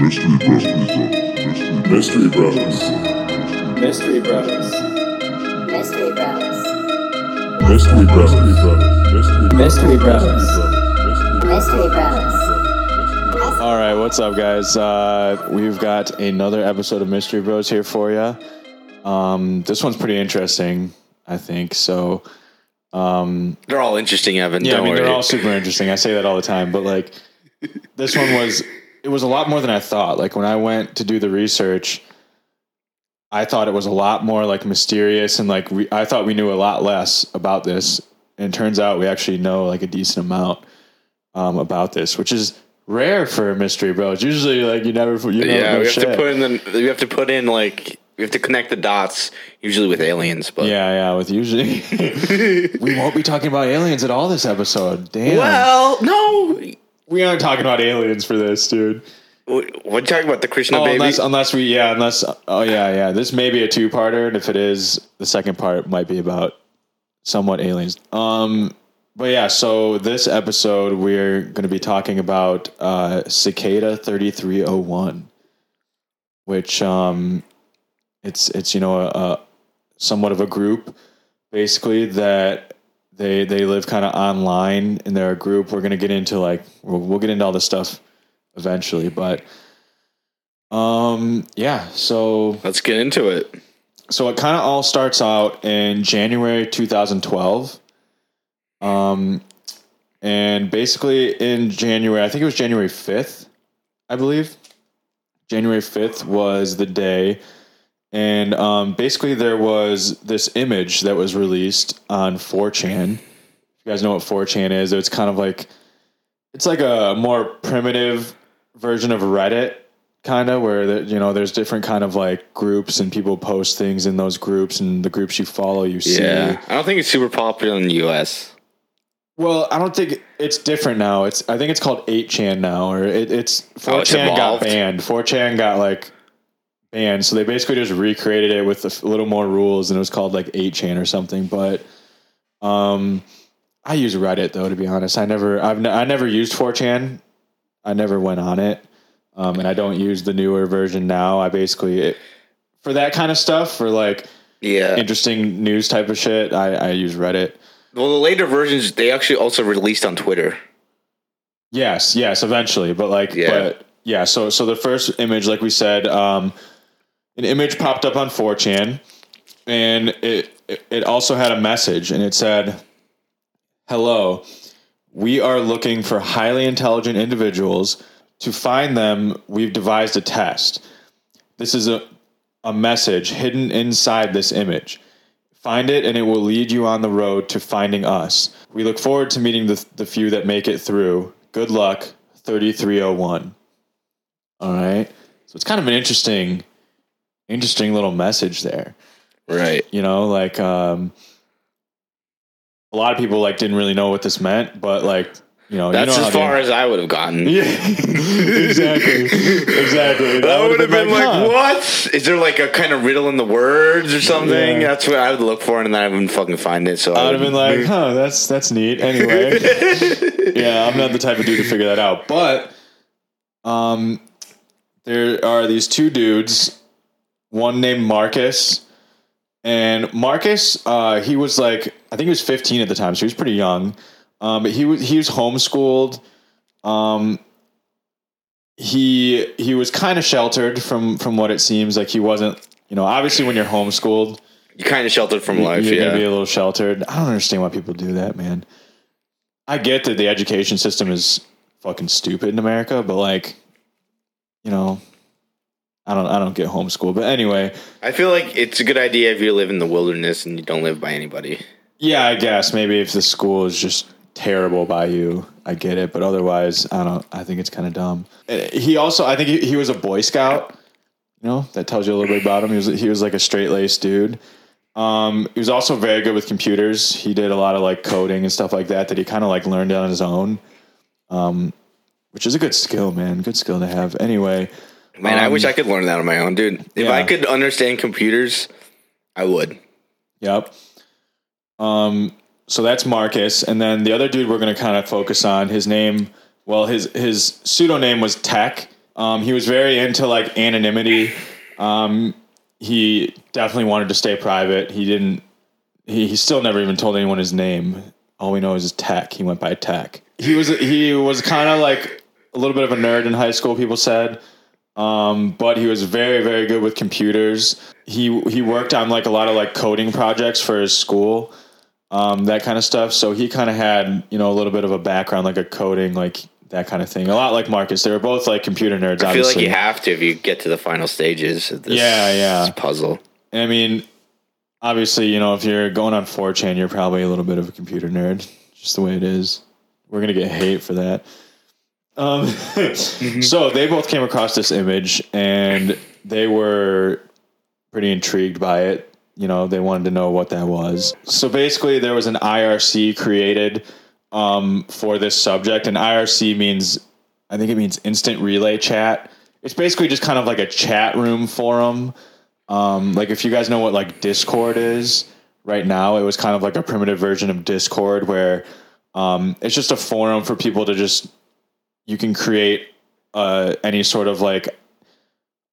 Mystery Bros. Mystery Brothers. Mystery Bros. Mystery Bros. Mystery Bros. Mystery Bros. Mystery Bros. All right, what's up, guys? Uh, we've got another episode of Mystery Bros here for you. Um, this one's pretty interesting, I think. So, um, They're all interesting, Evan. yeah, Don't I mean, worry. they're all super interesting. I say that all the time, but like, this one was it was a lot more than I thought. Like when I went to do the research, I thought it was a lot more like mysterious and like we, I thought we knew a lot less about this. And it turns out we actually know like a decent amount um, about this, which is rare for a mystery, bro. It's usually like you never you never yeah, we have shit. to put in the we have to put in like we have to connect the dots usually with aliens, but Yeah, yeah. With usually, we won't be talking about aliens at all this episode. Damn. well, no. We aren't talking about aliens for this, dude. What are talking about? The Krishna Oh, baby? unless unless we yeah unless oh yeah yeah this may be a two parter and if it is the second part might be about somewhat aliens. Um, but yeah, so this episode we're going to be talking about uh, Cicada thirty three oh one, which um, it's it's you know a, a somewhat of a group basically that they they live kind of online and they're a group. We're going to get into like we'll, we'll get into all this stuff eventually, but um yeah, so Let's get into it. so it kind of all starts out in January 2012. Um and basically in January, I think it was January 5th, I believe. January 5th was the day and um basically there was this image that was released on 4chan. If you guys know what 4chan is, it's kind of like it's like a more primitive version of Reddit kind of where the, you know there's different kind of like groups and people post things in those groups and the groups you follow you see. Yeah, I don't think it's super popular in the U.S. well i don't think it's different now. It's i think it's called 8chan now or it, it's 4chan Oh, it's got banned. 4chan got like banned so they basically just recreated it with a little more rules and it was called like 8chan or something but um i use reddit though to be honest i never i've ne- i never used 4chan i never went on it um, and I don't use the newer version now. I basically it, for that kind of stuff, for like Yeah. interesting news type of shit, I, I use Reddit. well, the later versions they actually also released on Twitter. Yes, yes, eventually, but like, Yeah. but yeah. So, so the first image, like we said, um, an image popped up on 4chan, and it it- also had a message, and it said, "Hello, we are looking for highly intelligent individuals. To find them, we've devised a test. This is a a message hidden inside this image." Find it and it will lead you on the road to finding us. We look forward to meeting the, the few that make it through. Good luck, 3301. All right. So it's kind of an interesting, interesting little message there. Right. You know, like um, a lot of people like didn't really know what this meant, but like, you know, That's you know as far they- as I would have gotten. Yeah, exactly, exactly. I would have been like, huh. "What? Is there like a kind of riddle in the words or something?" Yeah. That's what I would look for, and then I wouldn't fucking find it. So I would have been like, huh, that's that's neat. Anyway, yeah, I'm not the type of dude to figure that out. But um, there are these two dudes, one named Marcus, and Marcus, uh, he was like, I think he was 15 at the time, so he was pretty young. Um, but he was he was homeschooled. Um, he he was kind of sheltered from from what it seems like. He wasn't, you know, obviously when you're homeschooled you're kind of sheltered from life. you're Yeah. gonna be a little sheltered. I don't understand why people do that, man. I get that the education system is fucking stupid in America, but like, you know, I don't I don't get homeschooled. But anyway, I feel like it's a good idea if you live in the wilderness and you don't live by anybody. yeah, I guess maybe if the school is just terrible by you, I get it. But otherwise, I don't. I think it's kind of dumb. He also, I think he, he was a Boy Scout. You know, that tells you a little bit about him. He was he was like a straight laced dude. Um, he was also very good with computers. He did a lot of like coding and stuff like that that he kind of like learned on his own. Um, which is a good skill, man. Good skill to have. Anyway, Man, I Um, wish I could learn that on my own, dude. If yeah. I could understand computers, I would. Yep. Um, so that's Marcus, and then the other dude we're going to kind of focus on. His name, well, his his pseudonym was Tech. Um, he was very into like anonymity. Um, he definitely wanted to stay private. He didn't. He, he still never even told anyone his name. All we know is his Tech. He went by Tech. He was he was kind of like a little bit of a nerd in high school. People said, um, but he was very very good with computers. He he worked on like a lot of like coding projects for his school, um, that kind of stuff. So he kind of had you know a little bit of a background like a coding like that kind of thing. A lot like Marcus. They were both like computer nerds. I feel like obviously. you have to if you get to the final stages of this Yeah, yeah. puzzle. I mean, obviously, you know, if you're going on 4chan, you're probably a little bit of a computer nerd. Just the way it is. We're gonna get hate for that. Um, so they both came across this image and they were pretty intrigued by it. You know, they wanted to know what that was. So basically, there was an IRC created um, for this subject, and IRC means, I think it means instant relay chat. It's basically just kind of like a chat room forum. Um, like if you guys know what like Discord is right now, it was kind of like a primitive version of Discord where um, it's just a forum for people to just you can create uh, any sort of like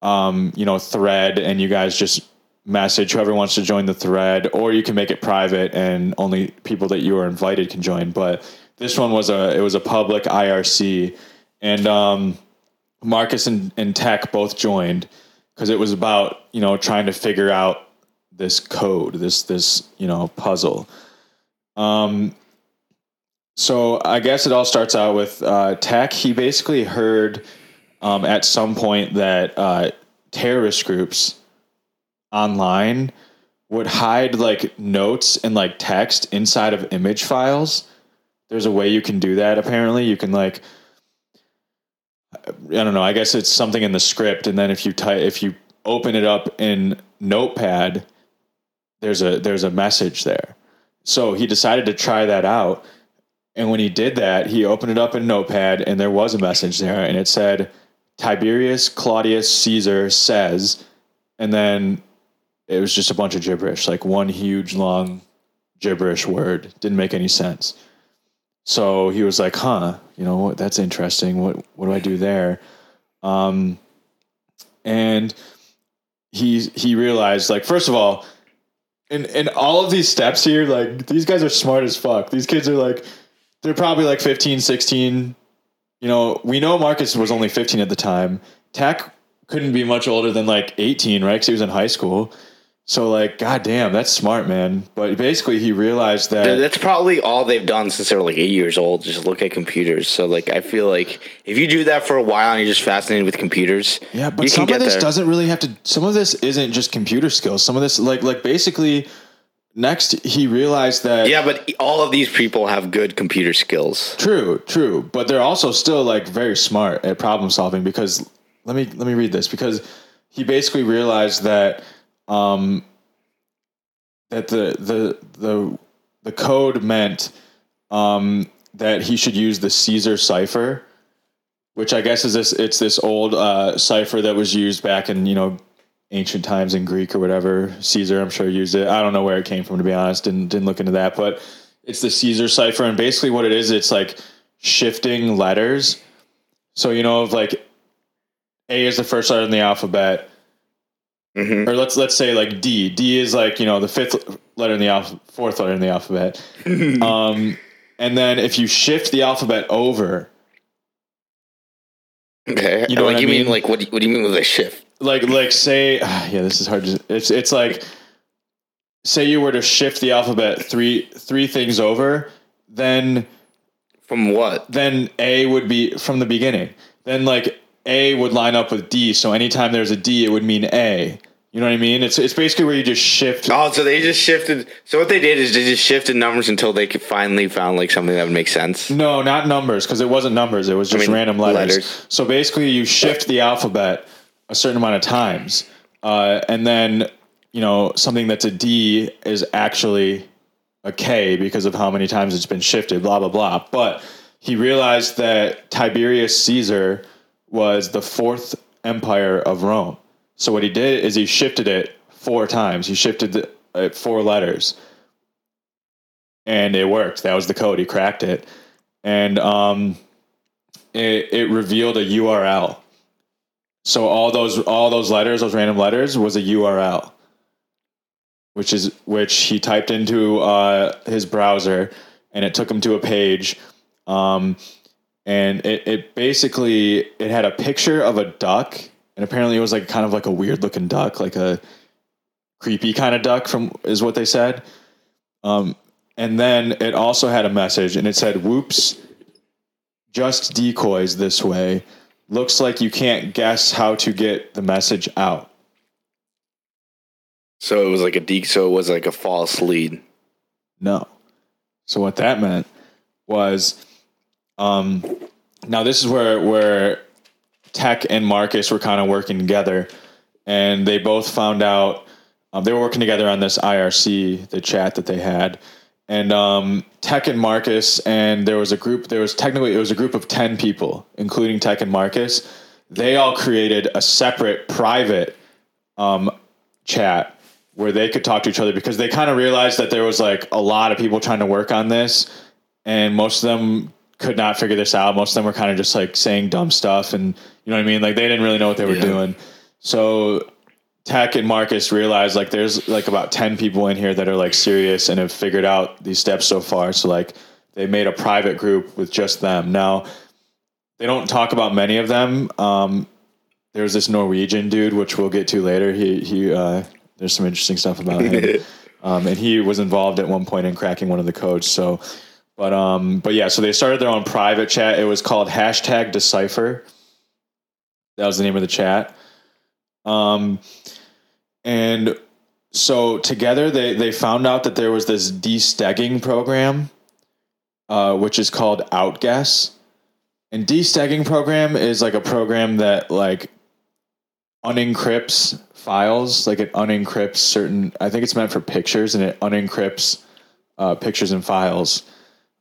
um, you know thread, and you guys just message whoever wants to join the thread, or you can make it private and only people that you are invited can join. But this one was a it was a public IRC, and um, Marcus and, and Tech both joined because it was about you know trying to figure out this code, this this you know puzzle. Um, so I guess it all starts out with uh, Tech. He basically heard um, at some point that uh, terrorist groups online would hide like notes and like text inside of image files. There's a way you can do that. Apparently, you can like I don't know. I guess it's something in the script, and then if you type, if you open it up in Notepad, there's a there's a message there. So he decided to try that out, and when he did that, he opened it up in Notepad, and there was a message there, and it said, "Tiberius Claudius Caesar says," and then it was just a bunch of gibberish, like one huge long gibberish word. Didn't make any sense. So he was like, "Huh, you know? That's interesting. What what do I do there?" Um, and he he realized, like, first of all, in in all of these steps here, like these guys are smart as fuck. These kids are like, they're probably like 15, 16. You know, we know Marcus was only 15 at the time. Tech couldn't be much older than like 18, right? Because he was in high school. So like, goddamn, that's smart, man. But basically, he realized that That's probably all they've done since they were like eight years old. Just look at computers. So like, I feel like if you do that for a while and you're just fascinated with computers, Yeah, but some of this there. doesn't really have to. Some of this isn't just computer skills. Some of this, like, like basically, next he realized that. Yeah, but all of these people have good computer skills. True, true, but they're also still like very smart at problem solving because let me let me read this because he basically realized that um that the the the the code meant um that he should use the Caesar cipher which I guess is this it's this old uh cipher that was used back in you know ancient times in Greek or whatever Caesar I'm sure used it I don't know where it came from to be honest didn't didn't look into that but it's the Caesar cipher, and basically what it is, it's like shifting letters. So you know, if like A is the first letter in the alphabet, Mhm. or let's let's say like D. D is like you know the fifth letter in the alphabet, fourth letter in the alphabet. um, and then if you shift the alphabet over, Okay, You know like what I you mean? mean? like what? do you- What do you mean with a shift? Like like say yeah, this is hard to. It's it's like say you were to shift the alphabet three three things over, then From what? then A would be from the beginning. Then like A would line up with D. So anytime there's a D, it would mean A. You know what I mean? It's it's basically where you just shift. Oh, so they just shifted. So what they did is they just shifted numbers until they could finally found like something that would make sense. No, not numbers because it wasn't numbers. It was just mean, random letters. letters. So basically, you shift the alphabet a certain amount of times, uh, and then you know something that's a D is actually a K because of how many times it's been shifted. Blah blah blah. But he realized that Tiberius Caesar was the fourth empire of Rome. So what he did is he shifted it four times. He shifted it four letters, and it worked. That was the code. He cracked it, and um, it, it revealed a URL. So all those all those letters, those random letters, was a URL, which is which he typed into uh, his browser, and it took him to a page, um, and it, it basically it had a picture of a duck, and apparently it was like kind of like a weird looking duck, like a creepy kind of duck from is what they said. Um, and then it also had a message, and it said, "Whoops, just decoys this way. Looks like you can't guess how to get the message out." So it was like a de- so it was like a false lead. No. So what that meant was, um, now this is where where Tech and Marcus were kind of working together, and they both found out um, they were working together on this IRC, the chat that they had, and um, Tech and Marcus, and there was a group. There was technically it was a group of ten people, including Tech and Marcus. They all created a separate private um, chat where they could talk to each other because they kind of realized that there was like a lot of people trying to work on this and most of them could not figure this out most of them were kind of just like saying dumb stuff and you know what i mean like they didn't really know what they were Yeah. doing so tech and marcus realized like there's like about 10 people in here that are like serious and have figured out these steps so far so like they made a private group with just them now they don't talk about many of them um, there's this Norwegian dude, which we'll get to later. He he. Uh, there's some interesting stuff about him, um, and he was involved at one point in cracking one of the codes. So, but um, but yeah. So they started their own private chat. It was called hashtag Decipher. That was the name of the chat. Um, and so together they they found out that there was this destegging program, uh, which is called Outguess. And destegging program is like a program that like unencrypts files. Like it unencrypts certain. I think it's meant for pictures, and it unencrypts uh, pictures and files.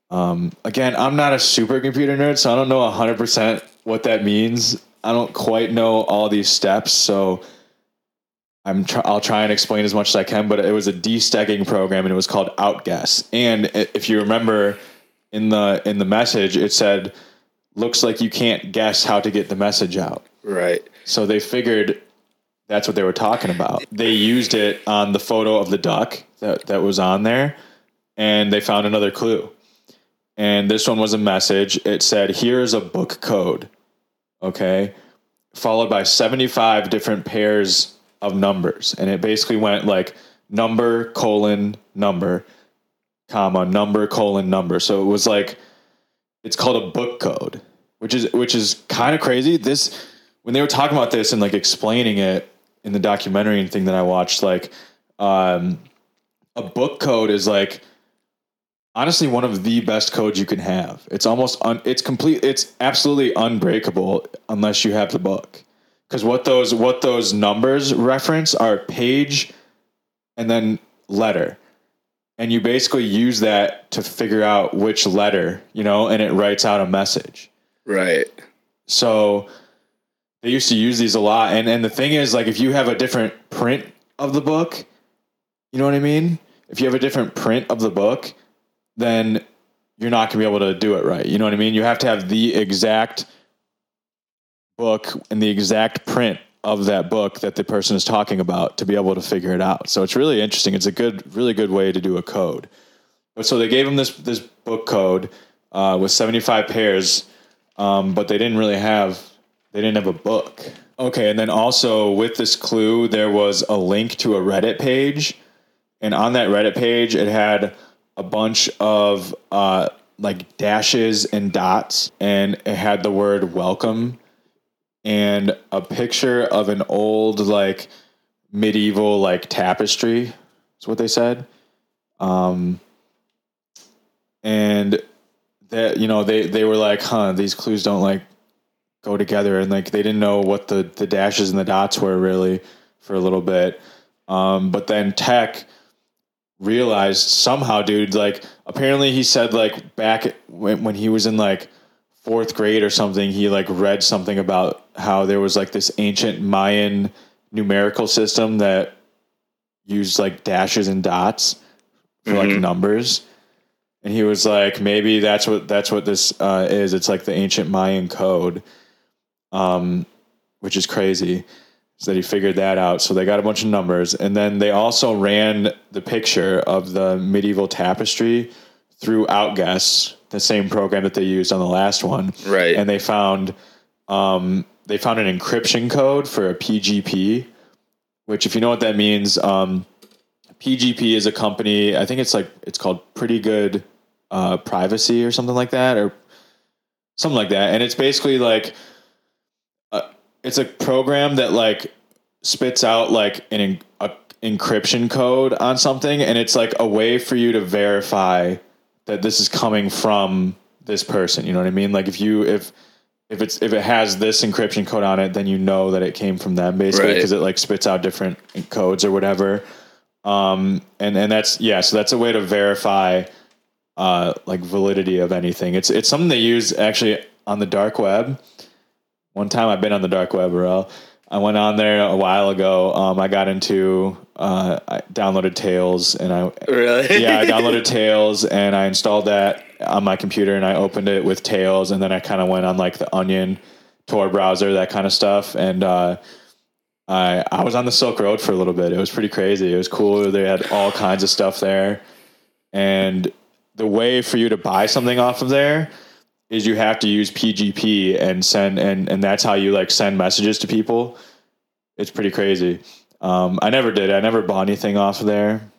Um, again, I'm not a super computer nerd, so I don't know 100 percent what that means. I don't quite know all these steps, so I'm try- I'll try and explain as much as I can. But it was a destegging program, and it was called Outguess. And if you remember in the in the message, it said, "Looks like you can't guess how to get the message out." Right. So they figured that's what they were talking about. They used it on the photo of the duck that, that was on there, and they found another clue. And this one was a message. It said, Here's a book code. Okay. Followed by 75 different pairs of numbers. And it basically went like number, colon, number, comma, number, colon, number. So it was like, it's called a book code, which is which is kind of crazy. This when they were talking about this and like explaining it in the documentary and thing that I watched, like um, a book code is like honestly one of the best codes you can have. It's almost un, it's complete. It's absolutely unbreakable unless you have the book. Because what those what those numbers reference are page and then letter and you basically use that to figure out which letter, you know, and it writes out a message. Right. So they used to use these a lot. And and the thing is, like, if you have a different print of the book, you know what I mean? If you have a different print of the book, then you're not gonna be able to do it right. You know what I mean? You have to have the exact book and the exact print of that book that the person is talking about to be able to figure it out. So it's really interesting. It's a good, really good way to do a code. But so they gave him this this book code uh, with 75 pairs, um, but they didn't really have they didn't have a book. Okay, and then also with this clue, there was a link to a Reddit page, and on that Reddit page, it had a bunch of uh, like dashes and dots, and it had the word welcome and a picture of an old like medieval like tapestry. Is what they said. Um, and that you know they they were like, huh, these clues don't like go together, and like they didn't know what the the dashes and the dots were really for a little bit. Um, but then Tech realized somehow, dude, like apparently he said like back when when he was in like fourth grade or something, he like read something about how there was like this ancient Mayan numerical system that used like dashes and dots for like numbers. And he was like, maybe that's what that's what this uh, is. It's like the ancient Mayan code, um, which is crazy. So that he figured that out. So they got a bunch of numbers, and then they also ran the picture of the medieval tapestry through Outguess, the same program that they used on the last one. Right. And they found um, they found an encryption code for a PGP, which, if you know what that means, um, PGP is a company. I think it's like it's called Pretty Good uh, Privacy or something like that, or something like that. And it's basically like uh, it's a program that like spits out like an a encryption code on something, and it's like a way for you to verify that this is coming from this person. You know what I mean? Like if you if if it's if it has this encryption code on it, then you know that it came from them basically Right. because it like spits out different codes or whatever. Um, and and that's yeah, so that's a way to verify uh, like validity of anything. It's it's something they use actually on the dark web. One time I've been on the dark web, Rel. I went on there a while ago. Um, I got into uh, I downloaded Tails and I Really? yeah, I downloaded Tails and I installed that on my computer and I opened it with Tails and then I kind of went on like the Onion Tor browser, that kind of stuff. And uh, I I was on the Silk Road for a little bit. It was pretty crazy. It was cool. They had all kinds of stuff there. And the way for you to buy something off of there is you have to use PGP and send and and that's how you like send messages to people. It's pretty crazy. Um, I never did. I never bought anything off of there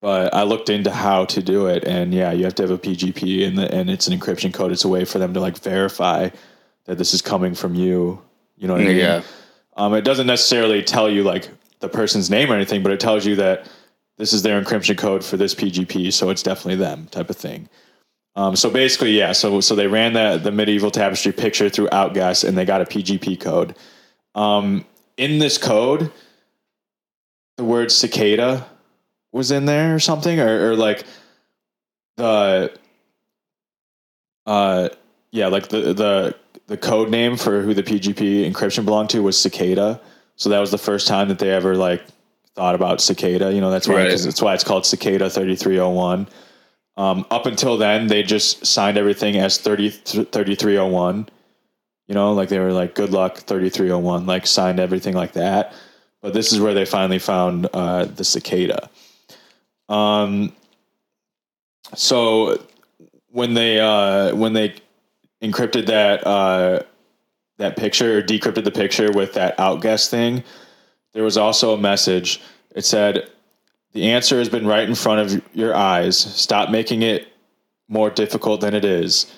but I looked into how to do it, and yeah, you have to have a PGP, and the, and it's an encryption code. It's a way for them to like verify that this is coming from you. You know what I mean? Yeah. Um, it doesn't necessarily tell you like the person's name or anything, but it tells you that this is their encryption code for this PGP, so it's definitely them type of thing. Um, so basically, yeah. So so they ran the the medieval tapestry picture through Outguess, and they got a PGP code. Um, in this code, the word cicada was in there or something, or, or like the uh yeah, like the the the code name for who the PGP encryption belonged to was cicada. So that was the first time that they ever like thought about cicada. You know, that's why Right. that's why it's called cicada thirty three oh one. Um, up until then, they just signed everything as 30, 3301. You know, like they were like, good luck, 3301, like signed everything like that. But this is where they finally found uh, the cicada. Um, so when they uh, when they encrypted that uh, that picture or decrypted the picture with that outguess thing, there was also a message. It said, "The answer has been right in front of your eyes. Stop making it more difficult than it is.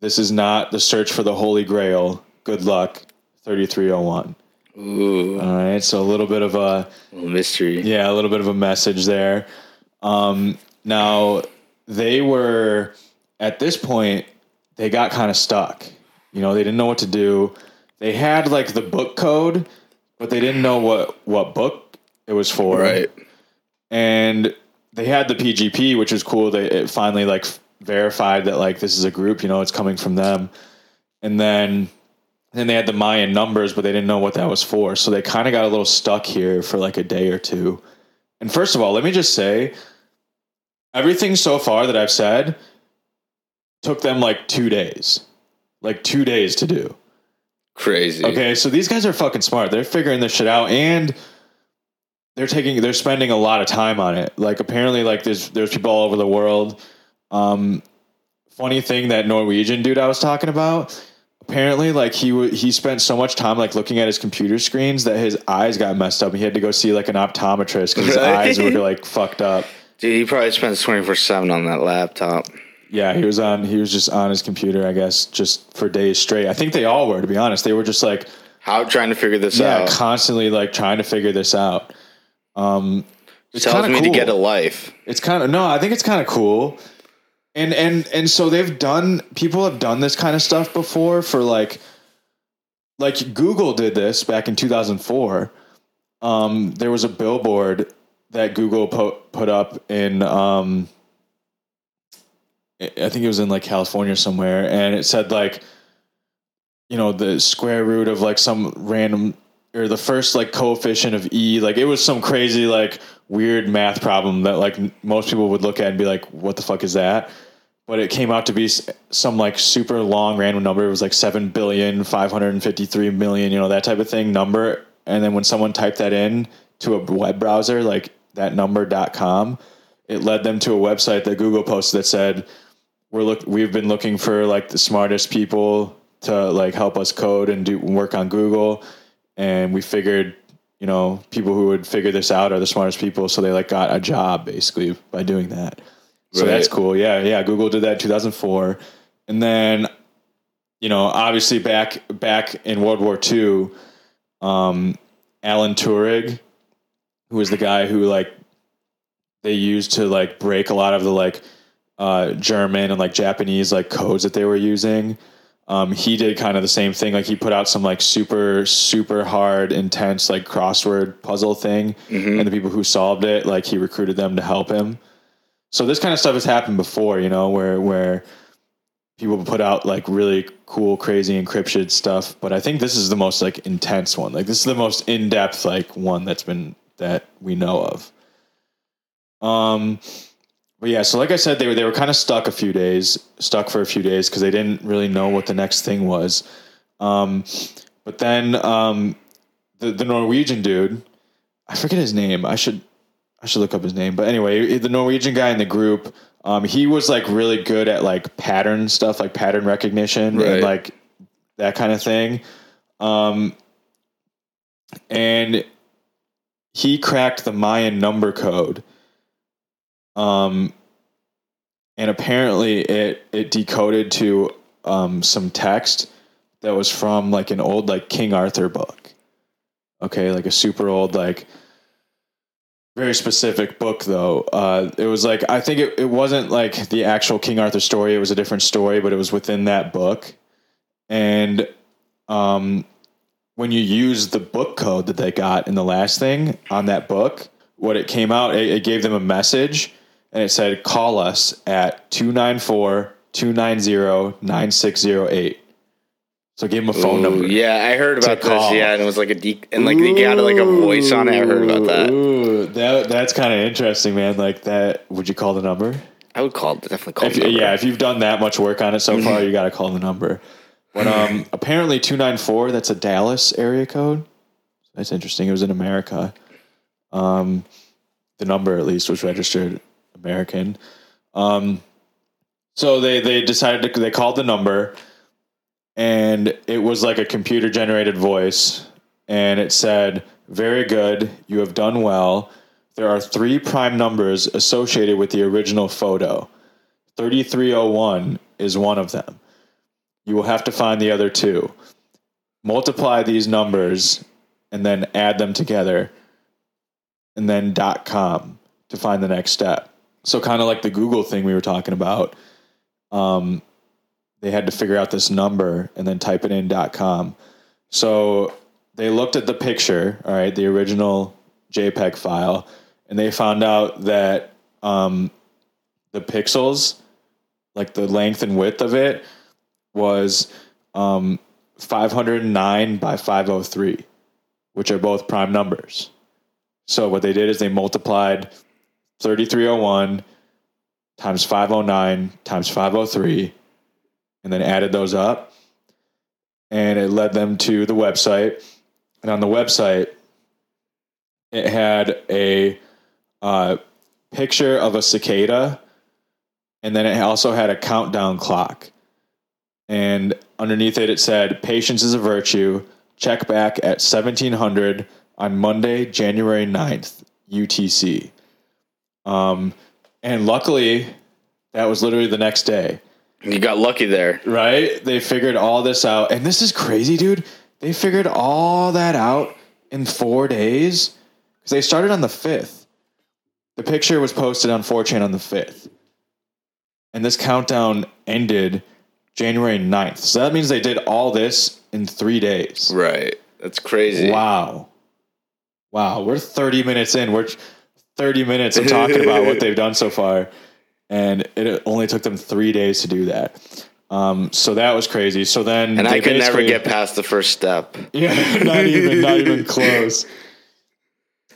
This is not the search for the Holy Grail. Good luck, 3301." Ooh, All right, so a little bit of a little mystery. yeah, a little bit of a message there. Um, now they were at this point they got kind of stuck. You know, they didn't know what to do. They had like the book code, but they didn't know what what book it was for. Right. And they had the PGP, which was cool. They it finally like verified that like this is a group. You know, it's coming from them. And then then they had the Mayan numbers, but they didn't know what that was for. So they kind of got a little stuck here for like a day or two. And first of all, let me just say everything so far that I've said took them like two days. Like two days to do. Crazy. Okay, so these guys are fucking smart. They're figuring this shit out and they're taking they're spending a lot of time on it. Like apparently like there's there's people all over the world. Um funny thing that Norwegian dude I was talking about, apparently like he w- he spent so much time like looking at his computer screens that his eyes got messed up. He had to go see like an optometrist cuz his eyes were like fucked up. Dude, he probably spends 24 7 on that laptop. Yeah, he was on he was just on his computer I guess just for days straight. I think they all were to be honest. They were just like How trying to figure this yeah, out? Yeah, constantly like trying to figure this out. Um, it's Tells me of to get a life. it's kind of no, I think it's kind of cool. And and and so they've done people have done this kind of stuff before for like like Google did this back in 2004. Um, there was a billboard that Google put put up in um, I think it was in like California somewhere, and it said like, you know, the square root of like some random or the first like coefficient of e, like it was some crazy like weird math problem that like most people would look at and be like, what the fuck is that? But it came out to be some like super long random number. It was like seven billion five hundred and fifty three million, you know, that type of thing number. And then when someone typed that in to a web browser, like that number.com, it led them to a website that Google posted that said, we're look we've been looking for like the smartest people to like help us code and do work on Google and we figured you know people who would figure this out are the smartest people so they like got a job basically by doing that so Right. that's cool yeah yeah Google did that in 2004 and then you know obviously back back in World War II um Alan Turing who was the guy who like they used to like break a lot of the like uh, German and like Japanese like codes that they were using. Um, he did kind of the same thing. Like he put out some like super super hard, intense like crossword puzzle thing, and the people who solved it, like he recruited them to help him. So this kind of stuff has happened before, you know, where where people put out like really cool, crazy encrypted stuff. But I think this is the most like intense one. Like this is the most in depth like one that's been that we know of. Um, but yeah, so like I said, they were they were kind of stuck a few days, stuck for a few days because they didn't really know what the next thing was. Um, but then um, the the Norwegian dude, I forget his name. I should I should look up his name. But anyway, the Norwegian guy in the group, um, he was like really good at like pattern stuff, like pattern recognition Right. and like that kind of thing. Um, and he cracked the Mayan number code. Um, and apparently it it decoded to um, some text that was from like an old like King Arthur book. Okay, like a super old like very specific book though. Uh, it was like I think it, it wasn't like the actual King Arthur story. It was a different story, but it was within that book. And um, when you use the book code that they got in the last thing on that book, what it came out, it, it gave them a message and it said, call us at 294 290 9608. So give him a phone Ooh, number. Yeah, I heard about this. call. Yeah, and it was like a de- and like they got like a voice on it. I heard about that. Ooh, that that's kind of interesting, man. Like that. Would you call the number? I would call definitely call. If, the number. yeah, if you've done that much work on it so far, you got to call the number. But um, apparently two nine four. That's a Dallas area code. That's interesting. It was in America. Um, the number at least was registered American. Um, so they they decided to they called the number, and it was like a computer generated voice, and it said, "Very good, you have done well." There are three prime numbers associated with the original photo. 3301 is one of them. You will have to find the other two. Multiply these numbers and then add them together and then dot .com to find the next step. So kind of like the Google thing we were talking about. Um, they had to figure out this number and then type it in .com. So they looked at the picture, all right, the original JPEG file, and they found out that um, the pixels, like the length and width of it, was um, 509 by 503, which are both prime numbers. So what they did is they multiplied 3301 times 509 times 503 and then added those up and it led them to the website. And on the website it had a uh, picture of a cicada and then it also had a countdown clock. And underneath it it said patience is a virtue. Check back at 1700 on monday january 9th utc um, and luckily that was literally the next day you got lucky there. right? They figured all this out. And this is crazy, dude. They figured all that out in four days because they started on the 5th. The picture was posted on 4chan on the 5th. And this countdown ended January 9th. So that means they did all this in three days. Right. That's crazy. Wow. Wow. We're 30 minutes in. We're 30 minutes of talking about what they've done so far. And it only took them three days to do that. Um, so that was crazy. So then, And they I could never get past the first step. Yeah, not even, not even close.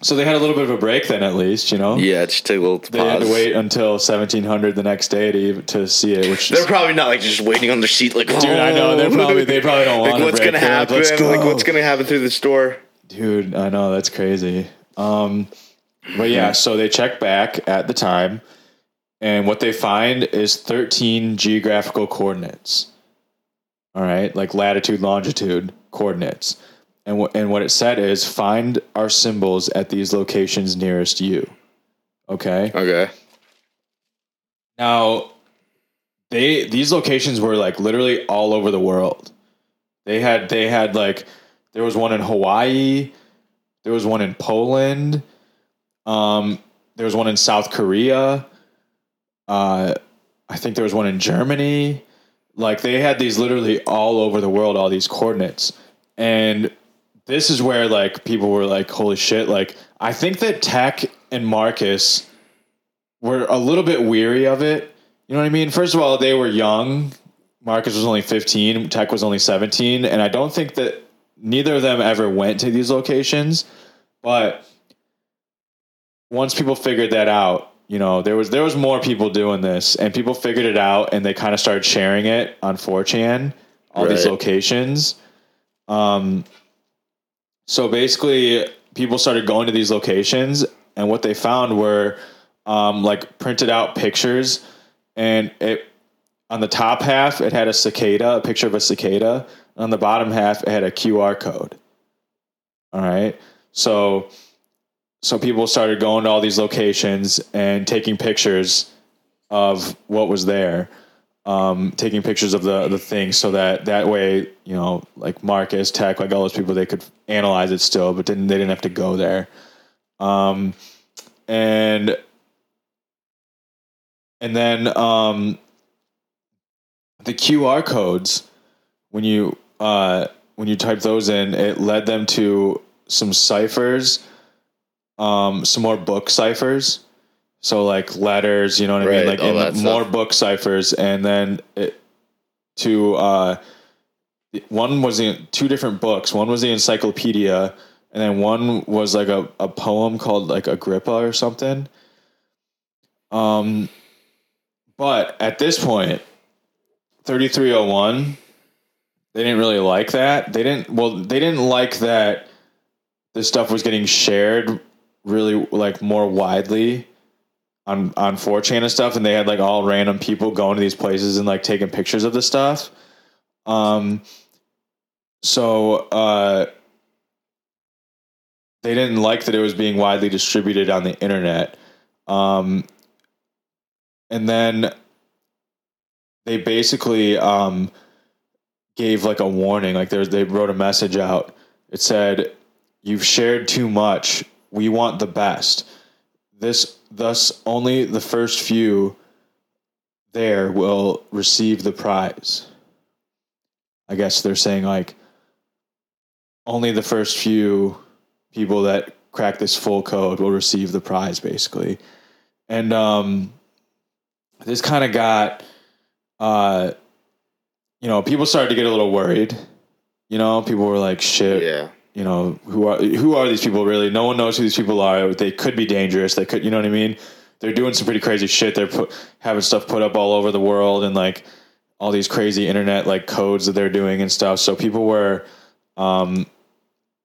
So they had a little bit of a break then, at least, you know. Yeah, just take a little They had to wait until 1700 the next day to even- to see it, which They're is, probably not like just waiting on their seat, like dude, I know they're probably they probably don't want like what's break. gonna They're like, happen? Let's Like, what's gonna happen through the store? Dude, I know that's crazy. Um, but yeah, so they check back at the time, and what they find is 13 geographical coordinates. All right, like latitude, longitude coordinates, and what and what it said is find our symbols at these locations nearest you. Okay. Okay. Now, they these locations were like literally all over the world. They had they had like there was one in Hawaii, there was one in Poland, um, there was one in South Korea. Uh, I think there was one in Germany. Like they had these literally all over the world, all these coordinates, and this is where like people were like, "Holy shit!" Like I think that Tech and Marcus were a little bit weary of it. You know what I mean? First of all, they were young. Marcus was only 15, Tech was only 17, and I don't think that neither of them ever went to these locations. But once people figured that out, you know, there was there was more people doing this, and people figured it out, and they kind of started sharing it on 4chan, all these locations. Um, so basically, people started going to these locations, and what they found were um, like printed out pictures, and it on the top half it had a cicada, a picture of a cicada. And on the bottom half, it had a QR code. All right, so so people started going to all these locations and taking pictures of what was there, um, taking pictures of the the things, so that that way, you know, like Marcus Tech, like all those people, they could analyze it still, but didn't they didn't have to go there. Um, and and then um, the QR codes when you uh, when you type those in, it led them to some ciphers, um, some more book ciphers. So like letters, you know what I mean, like and stuff. more book ciphers, and then it to uh, one was in two different books. One was the encyclopedia, and then one was like a, a poem called like Agrippa or something. Um, but at this point, 3301, they didn't really like that. They didn't, well, they didn't like that this stuff was getting shared really like more widely on, on 4chan and stuff. And they had like all random people going to these places and like taking pictures of the stuff. Um, so, uh, they didn't like that it was being widely distributed on the internet. Um, and then they basically um, gave like a warning. Like there's, they wrote a message out. It said, "You've shared too much. We want the best. This, thus, only the first few there will receive the prize." I guess they're saying like only the first few people that crack this full code will receive the prize, basically. And um, this kind of got, uh, you know, people started to get a little worried. You know, people were like, "Shit, Yeah. You know, who are who are these people really? No one knows who these people are. They could be dangerous. They could, you know what I mean? They're doing some pretty crazy shit. They're put, having stuff put up all over the world and like all these crazy internet like codes that they're doing and stuff. So people were, um,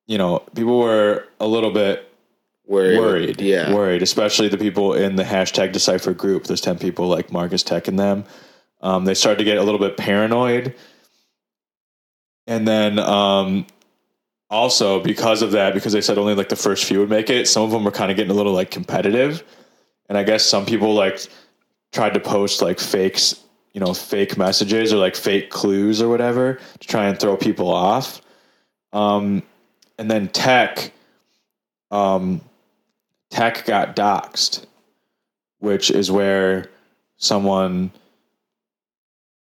you know, people were a little bit Worried. worried. Yeah. Worried, especially the people in the hashtag decipher group. There's 10 people like Marcus Tech and them. Um, they started to get a little bit paranoid. And then um, also because of that, because they said only like the first few would make it, some of them were kind of getting a little like competitive. And I guess some people like tried to post like fakes, you know, fake messages or like fake clues or whatever to try and throw people off. Um, and then tech, um, tech got doxxed, which is where someone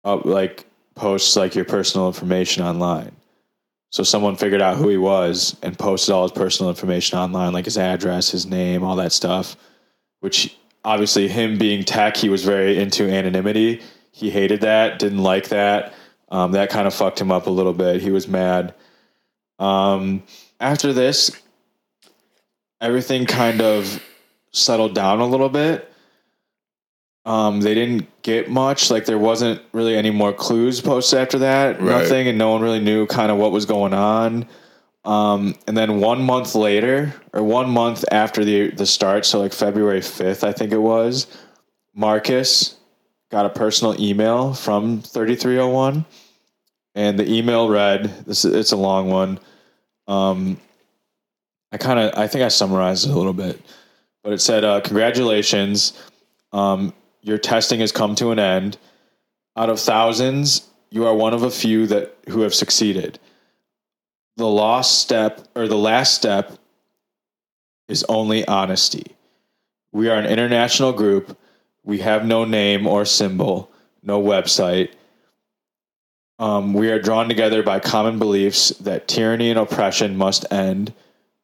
uh, like posts like your personal information online. So someone figured out who he was and posted all his personal information online, like his address, his name, all that stuff. Which obviously, him being tech, he was very into anonymity. He hated that, didn't like that. Um, that kind of fucked him up a little bit. He was mad. Um, after this, everything kind of settled down a little bit. Um, they didn't get much. Like there wasn't really any more clues posted after that. Right. Nothing, and no one really knew kind of what was going on. Um, and then one month later, or one month after the the start, so like February fifth, I think it was, Marcus got a personal email from thirty three hundred one, and the email read, "This it's a long one." Um, I kind of I think I summarized it a little bit, but it said, uh, "Congratulations, um, your testing has come to an end. Out of thousands, you are one of a few that who have succeeded. The last step or the last step is only honesty. We are an international group. We have no name or symbol, no website." Um, we are drawn together by common beliefs that tyranny and oppression must end,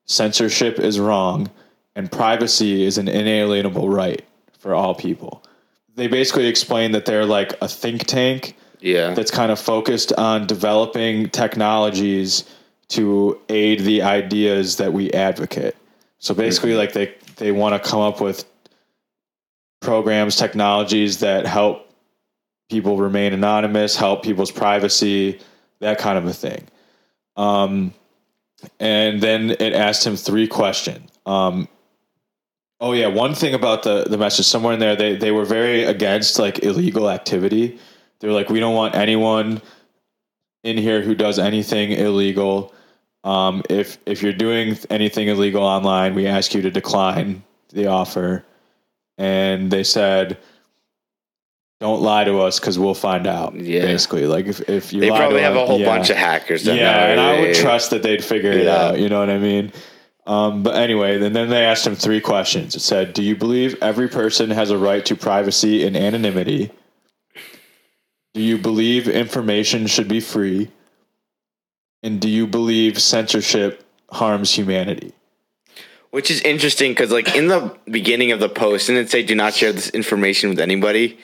censorship is wrong, and privacy is an inalienable right for all people. They basically explain that they're like a think tank Yeah. that's kind of focused on developing technologies to aid the ideas that we advocate. So basically, like they they want to come up with programs, technologies that help people remain anonymous, help people's privacy, that kind of a thing. Um, and then it asked him three questions. Um, oh yeah, one thing about the the message somewhere in there, they they were very against like illegal activity. They're like, we don't want anyone in here who does anything illegal. Um, if if you're doing anything illegal online, we ask you to decline the offer. And they said, "Don't lie to us because we'll find out." Yeah. basically, like if if you They probably have a whole yeah. bunch of hackers. Yeah, know and I would trust that they'd figure it out. You know what I mean? Um, but anyway, then then they asked him three questions. It said, "Do you believe every person has a right to privacy and anonymity? Do you believe information should be free? And do you believe censorship harms humanity?" Which is interesting because, like, in the beginning of the post, didn't it say, do not share this information with anybody?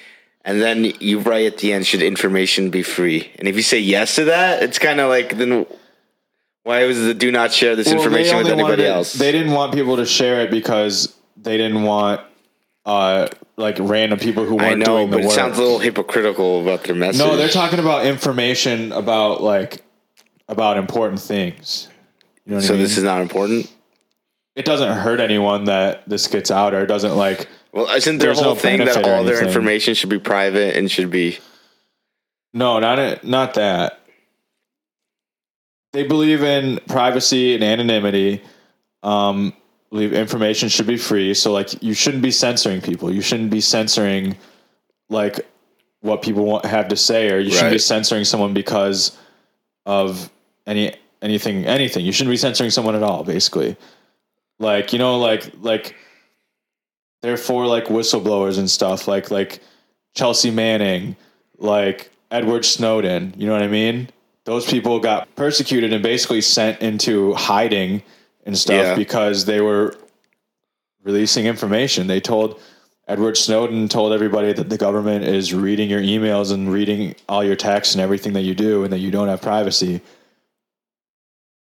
And then you write at the end, should information be free? And if you say yes to that, it's kind of like, then why was the do not share this Well, information with anybody wanted it- else? They didn't want people to share it because they didn't want uh, like random people who I weren't know, doing the but it work. sounds a little hypocritical about their message. No, they're talking about information about like about important things. You know what So I mean? this is not important? it doesn't hurt anyone that this gets out, or it doesn't like. Well, isn't their whole no thing that all their information should be private and should be. No, not it, not that. They believe in privacy and anonymity. Um, believe information should be free. So like, you shouldn't be censoring people. You shouldn't be censoring like what people want, have to say, or you shouldn't be censoring someone because of any anything anything. You shouldn't be censoring someone at all. Basically, like you know, like like they're for like whistleblowers and stuff. Like like Chelsea Manning, like Edward Snowden. You know what I mean? Those people got persecuted and basically sent into hiding and stuff Yeah. because they were releasing information. They told Edward Snowden told everybody that the government is reading your emails and reading all your texts and everything that you do and that you don't have privacy.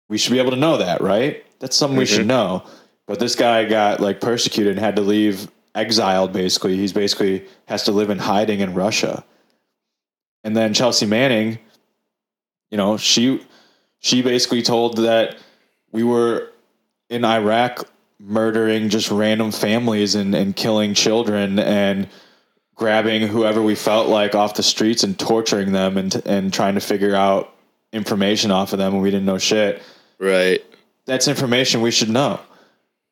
We should be able to know that, right? That's something we should mm-hmm. know. But this guy got like persecuted and had to leave exiled basically. He's basically has to live in hiding in Russia. And then Chelsea Manning, you know, she she basically told that we were in Iraq murdering just random families and, and killing children and grabbing whoever we felt like off the streets and torturing them and and trying to figure out information off of them when we didn't know shit. Right. That's information we should know.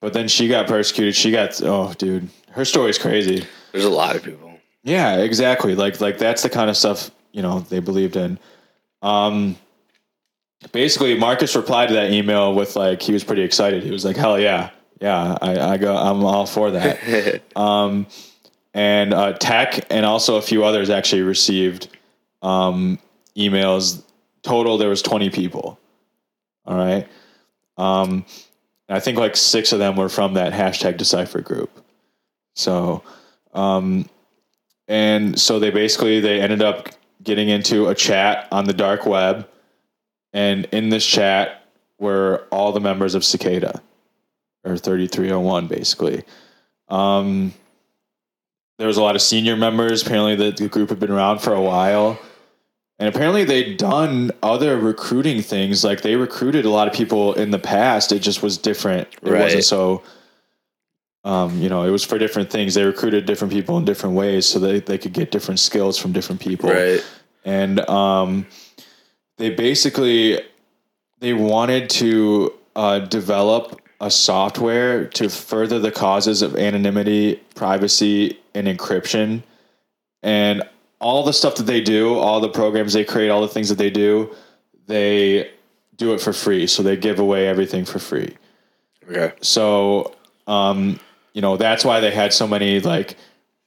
But then she got persecuted. She got oh dude, her story's crazy. There's a lot of people. Yeah, exactly. Like like that's the kind of stuff you know they believed in. Um, basically, Marcus replied to that email with like he was pretty excited. He was like, "Hell yeah, yeah, I, I go, I'm all for that." um, and uh, Tech and also a few others actually received um, emails. Total, there was 20 people. All right. Um, I think like six of them were from that hashtag Decipher group. So, um, and so they basically they ended up getting into a chat on the dark web, and in this chat were all the members of Cicada, or 3301 basically. Um, there was a lot of senior members. Apparently, the, the group had been around for a while. And apparently, they'd done other recruiting things. Like they recruited a lot of people in the past. It just was different. It Right. wasn't so, um, you know, it was for different things. They recruited different people in different ways so they, they could get different skills from different people Right. And um, they basically they wanted to uh, develop a software to further the causes of anonymity, privacy, and encryption, and all the stuff that they do, all the programs they create, all the things that they do, they do it for free. So they give away everything for free. Okay. So, um, you know, that's why they had so many like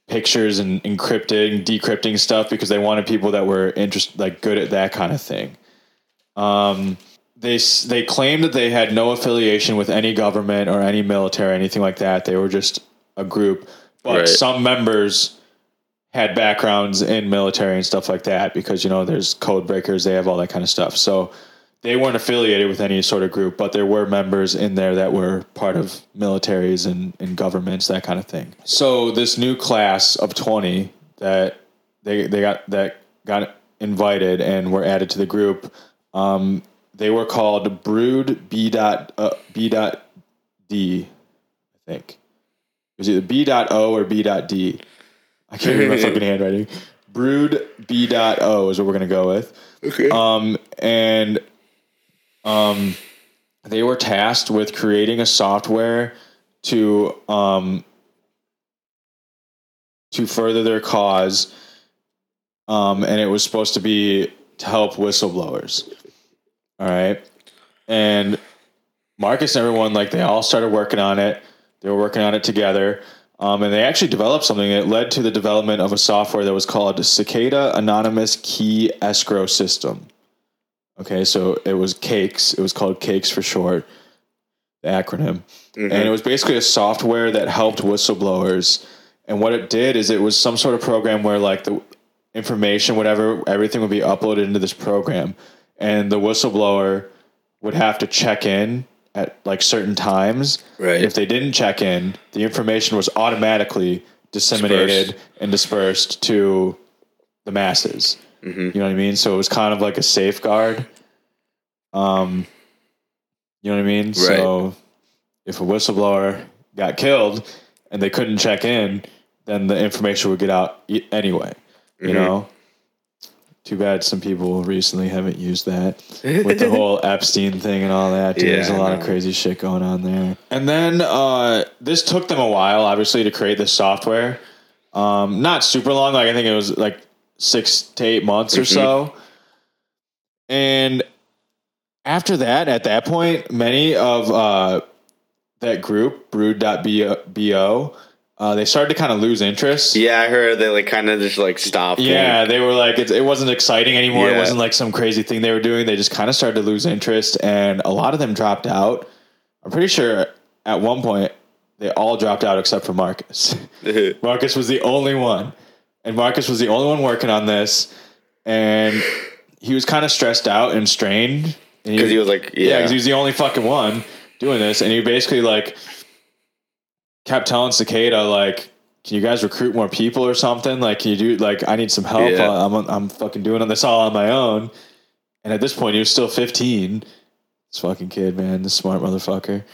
pictures and encrypting, decrypting stuff because they wanted people that were interested, like good at that kind of thing. Um, they they claimed that they had no affiliation with any government or any military, anything like that. They were just a group, but Right. some members had backgrounds in military and stuff like that because you know there's code breakers, they have all that kind of stuff. So they weren't affiliated with any sort of group, but there were members in there that were part of militaries and, and governments, that kind of thing. So this new class of 20 that they, they got that got invited and were added to the group, um, they were called Brood B dot uh, B dot D, I think. It was either B dot O or B dot D. I can't read my fucking handwriting. Brood B dot O is what we're gonna go with. Okay. Um, and um, they were tasked with creating a software to um, to further their cause. Um, and it was supposed to be to help whistleblowers. All right. And Marcus and everyone, like they all started working on it. They were working on it together. Um, and they actually developed something that led to the development of a software that was called Cicada Anonymous Key Escrow System. Okay, so it was CAKES. It was called CAKES for short, the acronym. Mm-hmm. And it was basically a software that helped whistleblowers. And what it did is it was some sort of program where like the information, whatever, everything would be uploaded into this program. And the whistleblower would have to check in at like certain times. Right. If they didn't check in, the information was automatically disseminated Dispersed. and dispersed to the masses. Mm-hmm. You know what I mean? So it was kind of like a safeguard. Um, you know what I mean? So if a whistleblower got killed and they couldn't check in, then the information would get out anyway. You Mhm. know. Too bad some people recently haven't used that with the whole Epstein thing and all that. Dude, there's a lot of crazy shit going on there. And then uh, this took them a while, obviously, to create this software. Um, not super long. Like I think it was like six to eight months or so. And after that, at that point, many of uh, that group, Brood.bo, uh, they started to kind of lose interest. Yeah, I heard they like kind of just like stopped. Yeah, they were like, it, it wasn't exciting anymore. It wasn't like some crazy thing they were doing. They just kind of started to lose interest, and a lot of them dropped out. I'm pretty sure at one point they all dropped out except for Marcus. Marcus was the only one, and Marcus was the only one working on this, and he was kind of stressed out and strained because he was like, yeah, yeah, because he was the only fucking one doing this, and he basically like kept telling Cicada like, "Can you guys recruit more people or something? Like, can you do like I need some help? Yeah. I'm I'm fucking doing this all on my own." And at this point, he was still 15. This fucking kid, man, this smart motherfucker.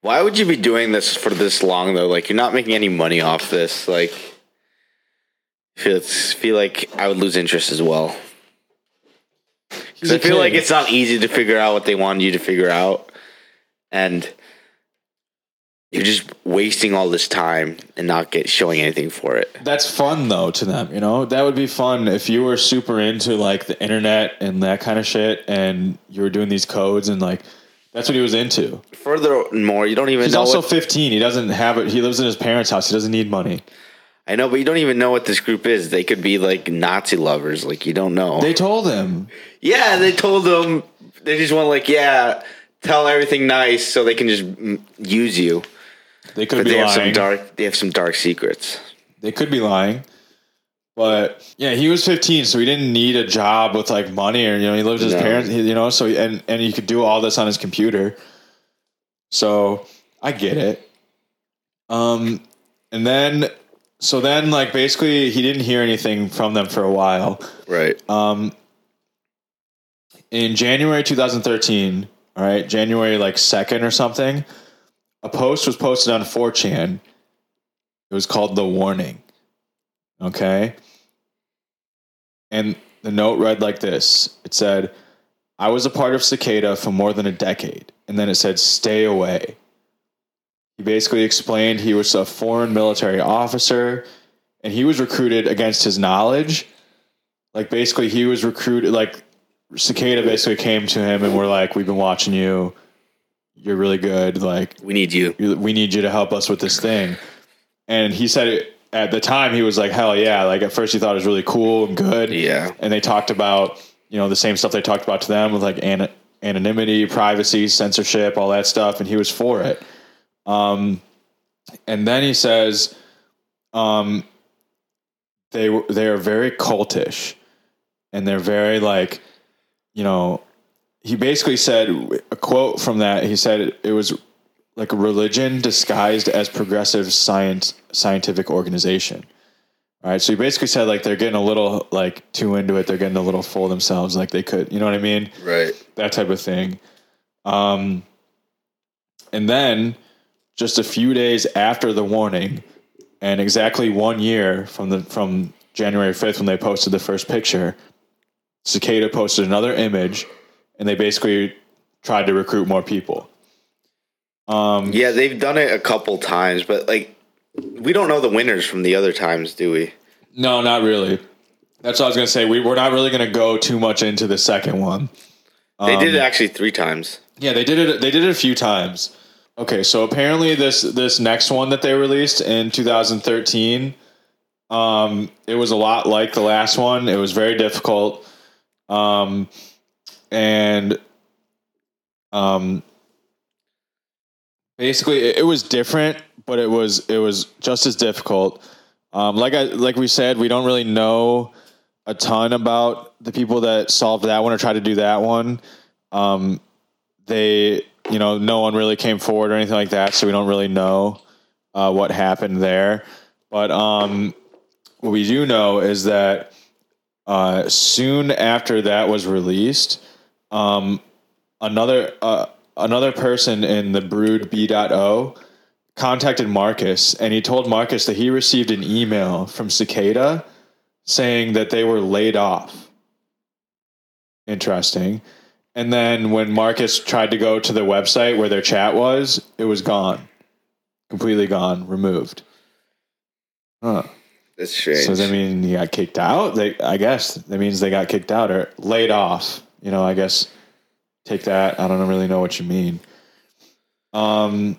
Why would you be doing this for this long though? Like you're not making any money off this. Like, feel feel like I would lose interest as well. 'Cause He's I feel like it's not easy to figure out what they wanted you to figure out, and you're just wasting all this time and not get showing anything for it. That's fun though to them, you know. That would be fun if you were super into like the internet and that kind of shit, and you were doing these codes and like that's what he was into. Furthermore, you don't even He's also what, 15. He doesn't have it. He lives in his parents' house. He doesn't need money. I know, but you don't even know what this group is. They could be like Nazi lovers. Like you don't know. They told him. Yeah, they told them they just want like yeah, tell everything nice so they can just use you. They could But be they have some lying. dark they have some dark secrets. They could be lying. But yeah, he was 15, so he didn't need a job with like money or you know he lived with his No. parents. You know, so and and he could do all this on his computer. So I get it. Um, and then so then like basically he didn't hear anything from them for a while. Right. Um, in January 2013, all right, January like 2nd or something, a post was posted on 4chan. It was called The Warning. Okay. And the note read like this it said, I was a part of Cicada for more than a decade. And then it said, stay away. He basically explained he was a foreign military officer and he was recruited against his knowledge. Like basically he was recruited like Cicada basically came to him and were like, We've been watching you. You're really good. Like We need you. we need you to help us with this thing. And he said it at the time he was like, hell yeah. Like at first he thought it was really cool and good. Yeah. And they talked about, you know, the same stuff they talked about to them with like an- anonymity, privacy, censorship, all that stuff. And he was for it. Um, and then he says, um, they they are very cultish and they're very like, you know, he basically said a quote from that. He said it was like a religion disguised as progressive science scientific organization. All right, so he basically said like they're getting a little like too into it. They're getting a little full themselves, like they could, you know what I mean? Right. That type of thing. Um, and then just a few days after the warning, and exactly one year from the from January fifth when they posted the first picture, Cicada posted another image, and they basically tried to recruit more people. Um, Yeah, they've done it a couple times, but like we don't know the winners from the other times, do we? No, not really. That's what I was gonna say. We we're not really gonna go too much into the second one. They did it Um, actually three times. Yeah, they did it. They did it a few times. Okay, so apparently this this next one that they released in 2013, um, it was a lot like the last one. It was very difficult, um, and um, basically it, it was different, but it was it was just as difficult. Um, like I like we said, we don't really know a ton about the people that solved that one or tried to do that one. Um, they, you know, no one really came forward or anything like that, so we don't really know uh, what happened there. But um, what we do know is that uh, soon after that was released, um, another uh, another person in the Brood B.O contacted Marcus, and he told Marcus that he received an email from Cicada saying that they were laid off. Interesting. And then when Marcus tried to go to the website where their chat was, it was gone. Completely gone, removed. Huh. That's strange. So that mean he got kicked out? They, I guess that means they got kicked out or laid off. You know, I guess take that. I don't really know what you mean. Um,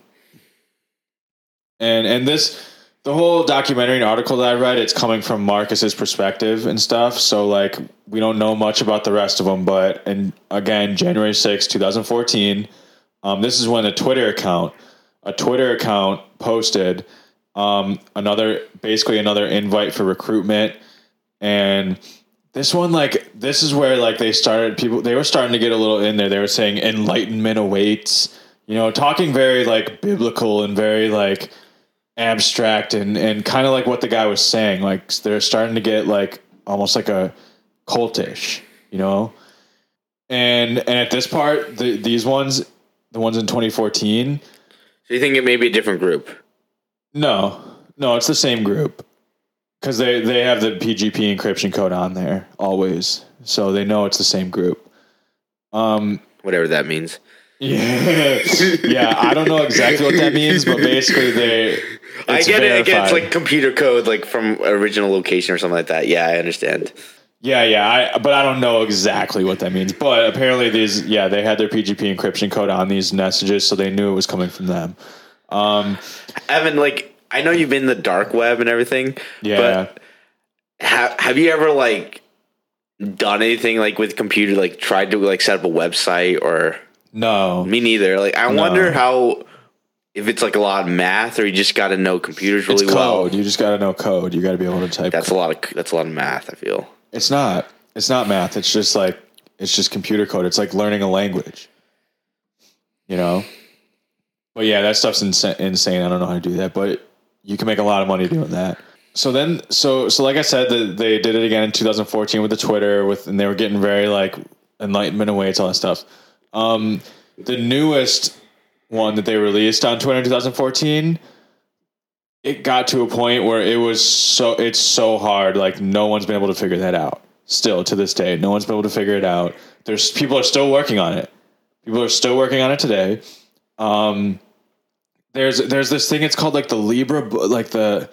and and this the whole documentary and article that I read, it's coming from Marcus's perspective and stuff. So like we don't know much about the rest of them, but and again, January sixth, 2014, um, this is when a Twitter account, a Twitter account posted um, another basically another invite for recruitment and this one like this is where like they started people they were starting to get a little in there they were saying enlightenment awaits you know talking very like biblical and very like abstract and and kind of like what the guy was saying like they're starting to get like almost like a cultish you know and and at this part the, these ones the ones in 2014 so you think it may be a different group? no, no, it's the same group because they they have the PGP encryption code on there always, so they know it's the same group. Um, Whatever that means. yeah, yeah, I don't know exactly what that means, but basically they. I get it. It gets verified. like computer code, like from original location or something like that. Yeah, I understand. Yeah, yeah, I, but I don't know exactly what that means. But apparently, these, yeah, they had their PGP encryption code on these messages, so they knew it was coming from them. Um, Evan, like I know you've been in the dark web and everything. yeah, But have have you ever like done anything like with computer, like tried to like set up a website or no, me neither? Like I No. wonder how if it's like a lot of math or you just got to know computers it's really well. code. You just got to know code. You got to be able to type. That's a lot of that's a lot of math. I feel. It's not. It's not math. It's just like it's just computer code. It's like learning a language. You know? But yeah, that stuff's insa- insane. I don't know how to do that, but you can make a lot of money doing that. So then, so so like I said, the, they did it again in 2014 with the Twitter, with and they were getting very like enlightenment awaits all that stuff. Um, the newest one that they released on Twitter in 2014, it got to a point where it was so it's so hard, like no one's been able to figure that out. Still to this day, no one's been able to figure it out. There's people are still working on it. People are still working on it today. Um, there's there's this thing. It's called like the Libra, like the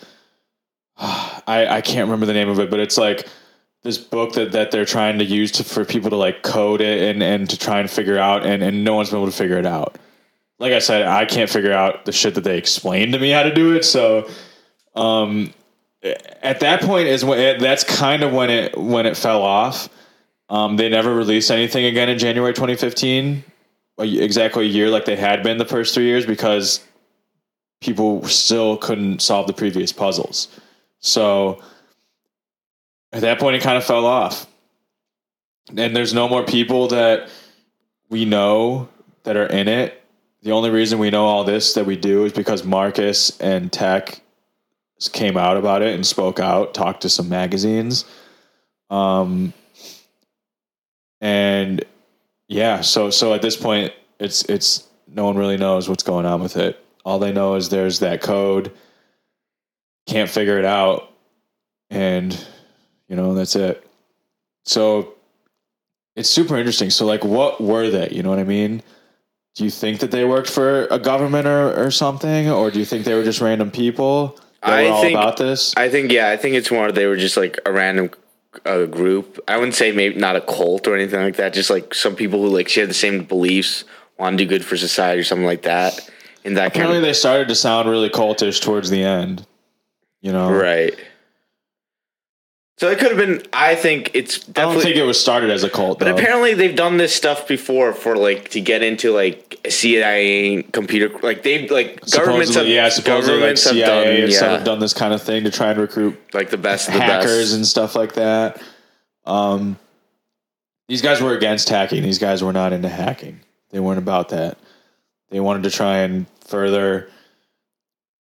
I I can't remember the name of it, but it's like this book that, that they're trying to use to, for people to like code it and, and to try and figure out and, and no one's been able to figure it out. Like I said, I can't figure out the shit that they explained to me how to do it. So um at that point is when it, that's kind of when it when it fell off. Um, they never released anything again in January 2015, exactly a year like they had been the first three years because people still couldn't solve the previous puzzles. So at that point, it kind of fell off. And there's no more people that we know that are in it. The only reason we know all this that we do is because Marcus and Tech came out about it and spoke out, talked to some magazines. Um, and yeah, so so at this point, it's it's no one really knows what's going on with it. All they know is there's that code, can't figure it out, and you know that's it. So it's super interesting. So like, what were they? You know what I mean? Do you think that they worked for a government or, or something, or do you think they were just random people that I were all think- about this? I think yeah, I think it's more they were just like a random uh, group. I wouldn't say maybe not a cult or anything like that. Just like some people who like share the same beliefs, want to do good for society or something like that. And that Apparently, kind they started to sound really cultish towards the end. You know, right. So it could have been. I think it's Definitely, I don't think it was started as a cult, but though. apparently they've done this stuff before for like to get into like CIA computer like they've like governments have supposedly, yeah, supposedly like governments have done and stuff yeah, have done this kind of thing to try and recruit like the best of the hackers best. and stuff like that. Um, these guys were against hacking. These guys were not into hacking. They weren't about that. They wanted to try and further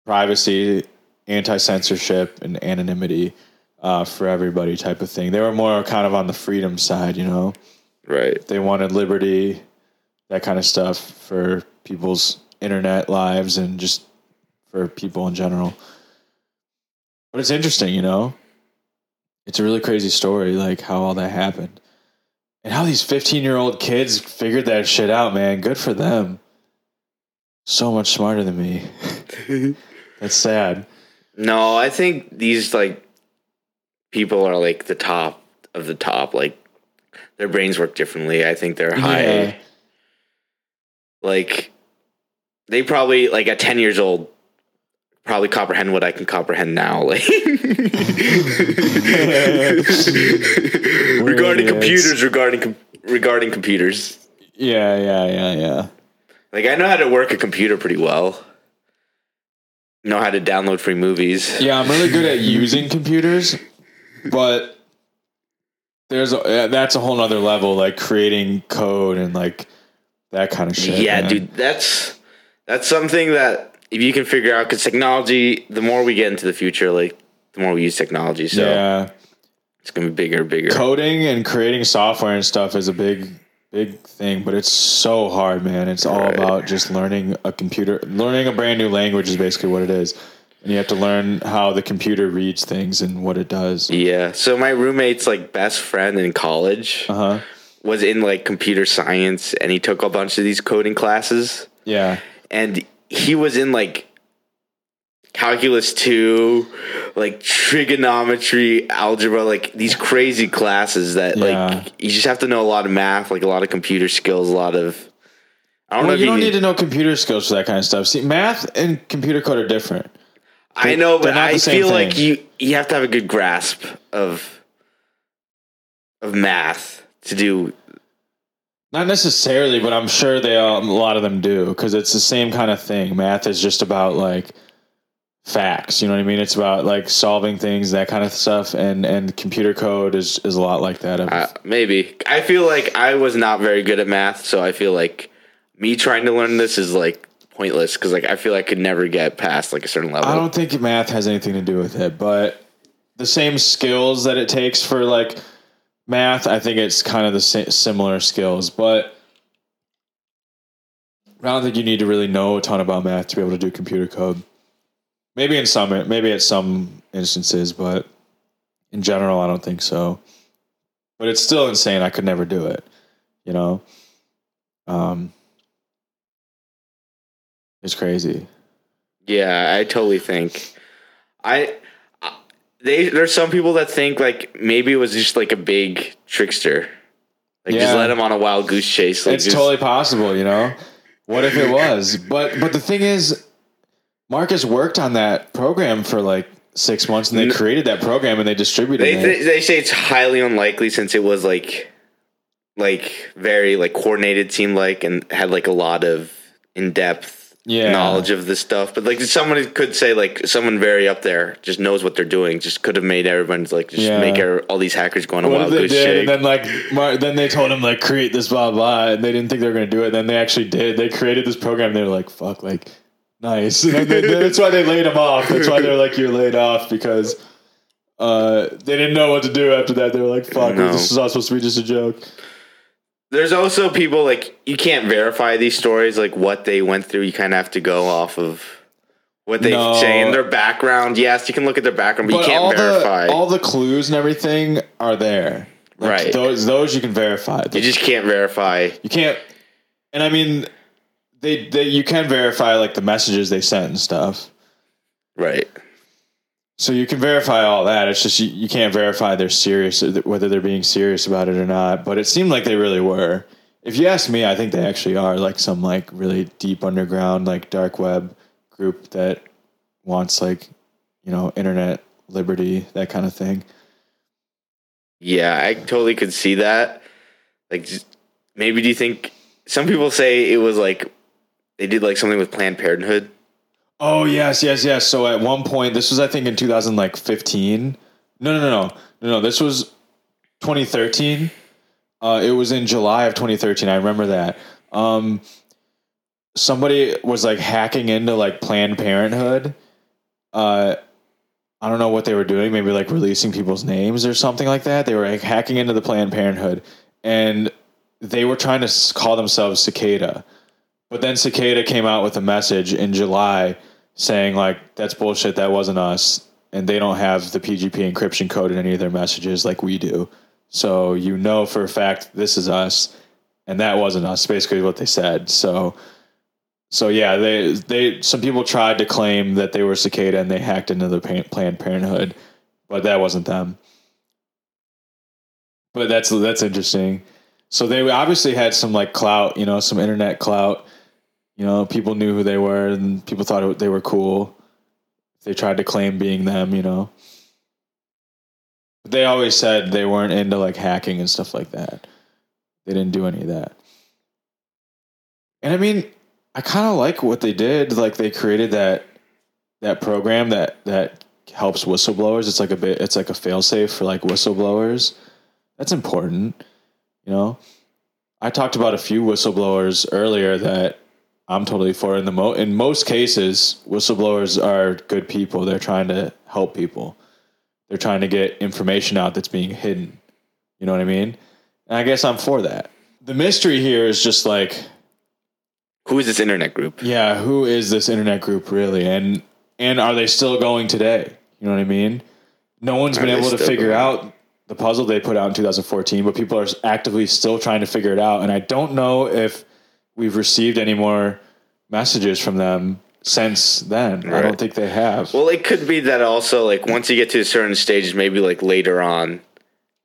privacy, anti censorship, and anonymity uh, for everybody, type of thing. They were more kind of on the freedom side, you know. right. They wanted liberty, that kind of stuff for people's internet lives and just for people in general. But it's interesting, you know? It's a really crazy story, like how all that happened. And how these 15 year old kids figured that shit out, man. Good for them. So much smarter than me. That's sad. No, I think these like people are like the top of the top. Like their brains work differently. I think they're high. Yeah. Like they probably like at ten years old probably comprehend what I can comprehend now. Like regarding idiots. computers, regarding com- regarding computers. Yeah, yeah, yeah, yeah. Like I know how to work a computer pretty well. Know how to download free movies. Yeah, I'm really good at using computers, but there's a, yeah, that's a whole nother level, like creating code and like that kind of shit. yeah, man. dude, that's that's something that if you can figure out, because technology, the more we get into the future, like the more we use technology, so Yeah, it's gonna be bigger bigger. coding and creating software and stuff is a big, big thing, but it's so hard, man. It's all Right. about just learning a computer, learning a brand new language is basically what it is, and you have to learn how the computer reads things and what it does. yeah. So my roommate's like best friend in college Uh huh. was in like computer science, and he took a bunch of these coding classes, Yeah. and he was in like calculus 2 like trigonometry algebra like these crazy classes that Yeah. like you just have to know a lot of math like a lot of computer skills a lot of i don't know Well, if you you don't can- need to know computer skills for that kind of stuff. See, math and computer code are different. I know but i feel like you you have to have a good grasp of of math to do Not necessarily, but I'm sure they all, a lot of them do because it's the same kind of thing. Math is just about like facts. You know what I mean? It's about like solving things, that kind of stuff. And and computer code is is a lot like that. Uh, maybe i feel like i was not very good at math so i feel like me trying to learn this is like pointless because like I feel like I could never get past like a certain level. I don't think math has anything to do with it, but the same skills that it takes for like math, I think it's kind of the similar skills, but I don't think you need to really know a ton about math to be able to do computer code. Maybe in some, maybe at some instances, but in general, I don't think so. But it's still insane. I could never do it. You know, um, it's crazy. Yeah, I totally think. I, they there's some people that think like maybe it was just like a big trickster, like just let him on a wild goose chase. Like it's just- totally possible, you know. What if it was? But but the thing is, Marcus worked on that program for like six months, and they created that program and they distributed They, it. they they say it's highly unlikely since it was like, like very like coordinated. Seemed like and had like a lot of in depth Yeah. knowledge of this stuff. But like someone could say like someone very up there just knows what they're doing. Just could have made everyone's like just Yeah. make all these hackers go on a what wild they goose chase. And then like then they told him like create this blah blah, and they didn't think they were gonna do it. And Then they actually did. They created this program. They were like fuck, like nice. And then they- that's why they laid him off. That's why they're like you're laid off because. Uh, they didn't know what to do after that. They were like, "Fuck, No. this is all supposed to be just a joke." There's also people like you can't verify these stories, like what they went through. You kind of have to go off of what they No. say in their background. Yes, you can look at their background, but, you can't all verify. the all the clues and everything are there. Like, Right. Those those you can verify. you just can't verify. you can't. And I mean, they they you can verify like the messages they sent and stuff. Right. So you can verify all that. It's just you, you can't verify they're serious uh, whether they're being serious about it or not. But it seemed like they really were. If you ask me, I think they actually are like some like really deep underground like dark web group that wants like you know internet liberty that kind of thing. Yeah, I totally could see that. Like, just, maybe do you think some people say it was like they did like something with Planned Parenthood? Oh yes, yes, yes. So at one point, this was I think in 2015. No, no, no, no, no, no. This was 2013. Uh, it was in July of 2013. I remember that. Um, somebody was like hacking into like Planned Parenthood. Uh, I don't know what they were doing. Maybe like releasing people's names or something like that. They were like hacking into the Planned Parenthood, and they were trying to call themselves Cicada. But then Cicada came out with a message in July saying like that's bullshit. That wasn't us, and they don't have the PGP encryption code in any of their messages like we do. So you know for a fact this is us, and that wasn't us. Basically, what they said. So, so yeah, they they some people tried to claim that they were Cicada and they hacked into the Planned Parenthood, but that wasn't them. But that's that's interesting. So they obviously had some like clout, you know, some internet clout. You know, people knew who they were, and people thought they were cool. They tried to claim being them, you know. But they always said they weren't into like hacking and stuff like that. They didn't do any of that. And I mean, I kind of like what they did. Like they created that that program that that helps whistleblowers. It's like a bit. It's like a failsafe for like whistleblowers. That's important. You know, I talked about a few whistleblowers earlier that I'm totally for. In the mo in most cases, whistleblowers are good people. They're trying to help people. They're trying to get information out that's being hidden. You know what I mean? And I guess I'm for that. The mystery here is just like, Who is this internet group? yeah, who is this internet group really? And and are they still going today? You know what I mean? No one's Are been able to figure going? out the puzzle they put out in 2014, but people are actively still trying to figure it out. And I don't know if we've received any more messages from them since then. I don't think they have. Well, it could be that also like once you get to a certain stages, maybe like later on,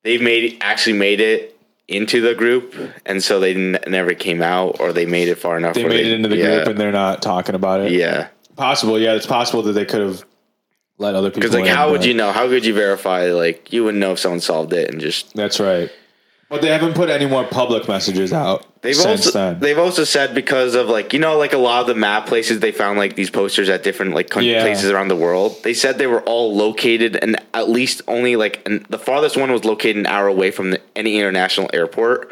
they've made actually made it into the group, and so they n- never came out, or they made it far enough. they made it into the yeah, group and they're not talking about it. yeah. Possible, yeah, it's possible that they could have let other people. Because like, in, how would you know? How could you verify? Like, you wouldn't know if someone solved it and just. That's right. But they haven't put any more public messages out They've since also then. they've also said because of like you know like a lot of the map places they found like these posters at different like coun- Yeah. places around the world. They said they were all located and at least only like and the farthest one was located an hour away from the, any international airport.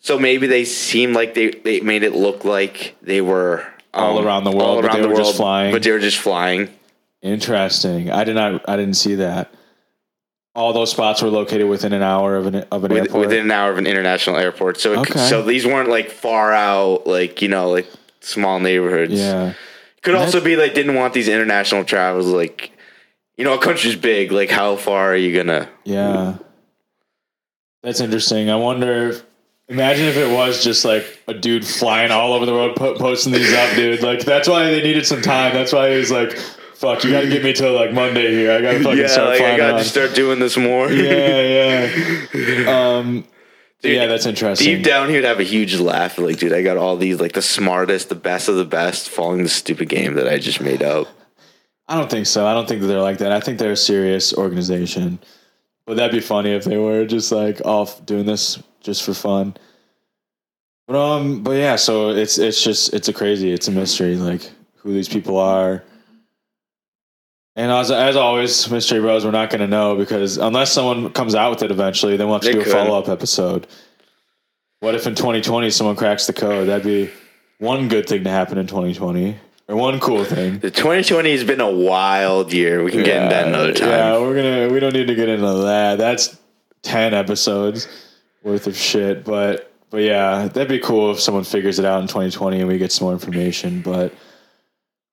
So maybe they seemed like they they made it look like they were all um, around the world, but they were just flying. But they were just flying. Interesting. I did not. I didn't see that. All those spots were located within an hour of an of an with, airport. within an hour of an international airport. So, it, Okay. so these weren't like far out, like you know, like small neighborhoods. yeah. Could also be like didn't want these international travels. Like, you know, a country's big. Like, how far are you gonna? Yeah. That's interesting. I wonder. If, imagine if it was just like a dude flying all over the world, po- posting these up, dude. Like that's why they needed some time. That's why he was like, "Fuck, you got to get me till like Monday here. I got to fucking Yeah, start like flying I got around." to start doing this more. yeah, yeah. Um, Dude, yeah, that's interesting. Deep down, he would have a huge laugh. Like, dude, I got all these like the smartest, the best of the best, following the stupid game that I just made up. I don't think so. I don't think that they're like that. I think they're a serious organization. But that'd be funny if they were just like off doing this just for fun. But um, but yeah. So it's it's just it's a crazy. It's a mystery like who these people are. And as, as always, Mystery Bros, we're not going to know because unless someone comes out with it eventually, then we'll have to They do a could. follow up episode. What if in 2020 someone cracks the code? That'd be one good thing to happen in 2020, or one cool thing. The 2020 has been a wild year. We can get into that another time. Yeah, we're gonna. We don't need to get into that. That's ten episodes worth of shit. But but yeah, that'd be cool if someone figures it out in 2020 and we get some more information. But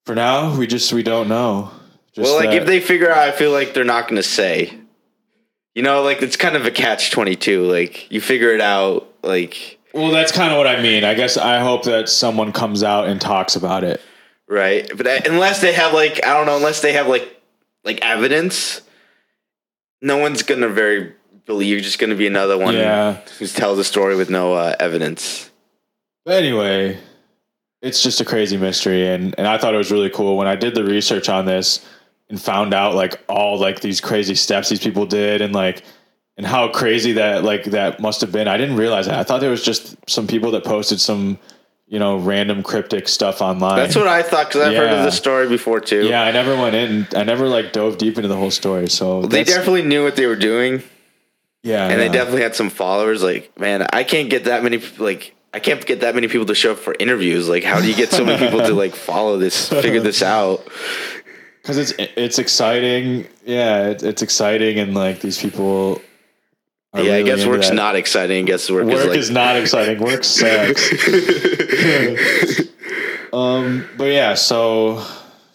for now, we just we don't know. Just well, like that- if they figure out, I feel like they're not going to say. You know, like it's kind of a catch 22. Like you figure it out. Like well, that's kind of what I mean. I guess I hope that someone comes out and talks about it. right, but uh, unless they have like I don't know, unless they have like like evidence, no one's gonna very believe. You're just gonna be another one Yeah. who tells a story with no uh, evidence. But anyway, it's just a crazy mystery, and and I thought it was really cool when I did the research on this and found out like all like these crazy steps these people did, and like and how crazy that like that must have been. I didn't realize that. I thought there was just some people that posted some you know random cryptic stuff online. That's what I thought because I've heard of Yeah. this story before too. yeah, I never went in. I never like dove deep into the whole story. So They definitely knew what they were doing, yeah, and they definitely had some followers. Like, man, I can't get that many. Like, I can't get that many people to show up for interviews. Like, how do you get so many people to like follow this, figure this out? Because it's it's exciting. Yeah, it's, it's exciting, and like these people. are yeah, I really guess into work's that. not exciting. I guess work, Work is like is not exciting. Work sucks. um, but yeah, so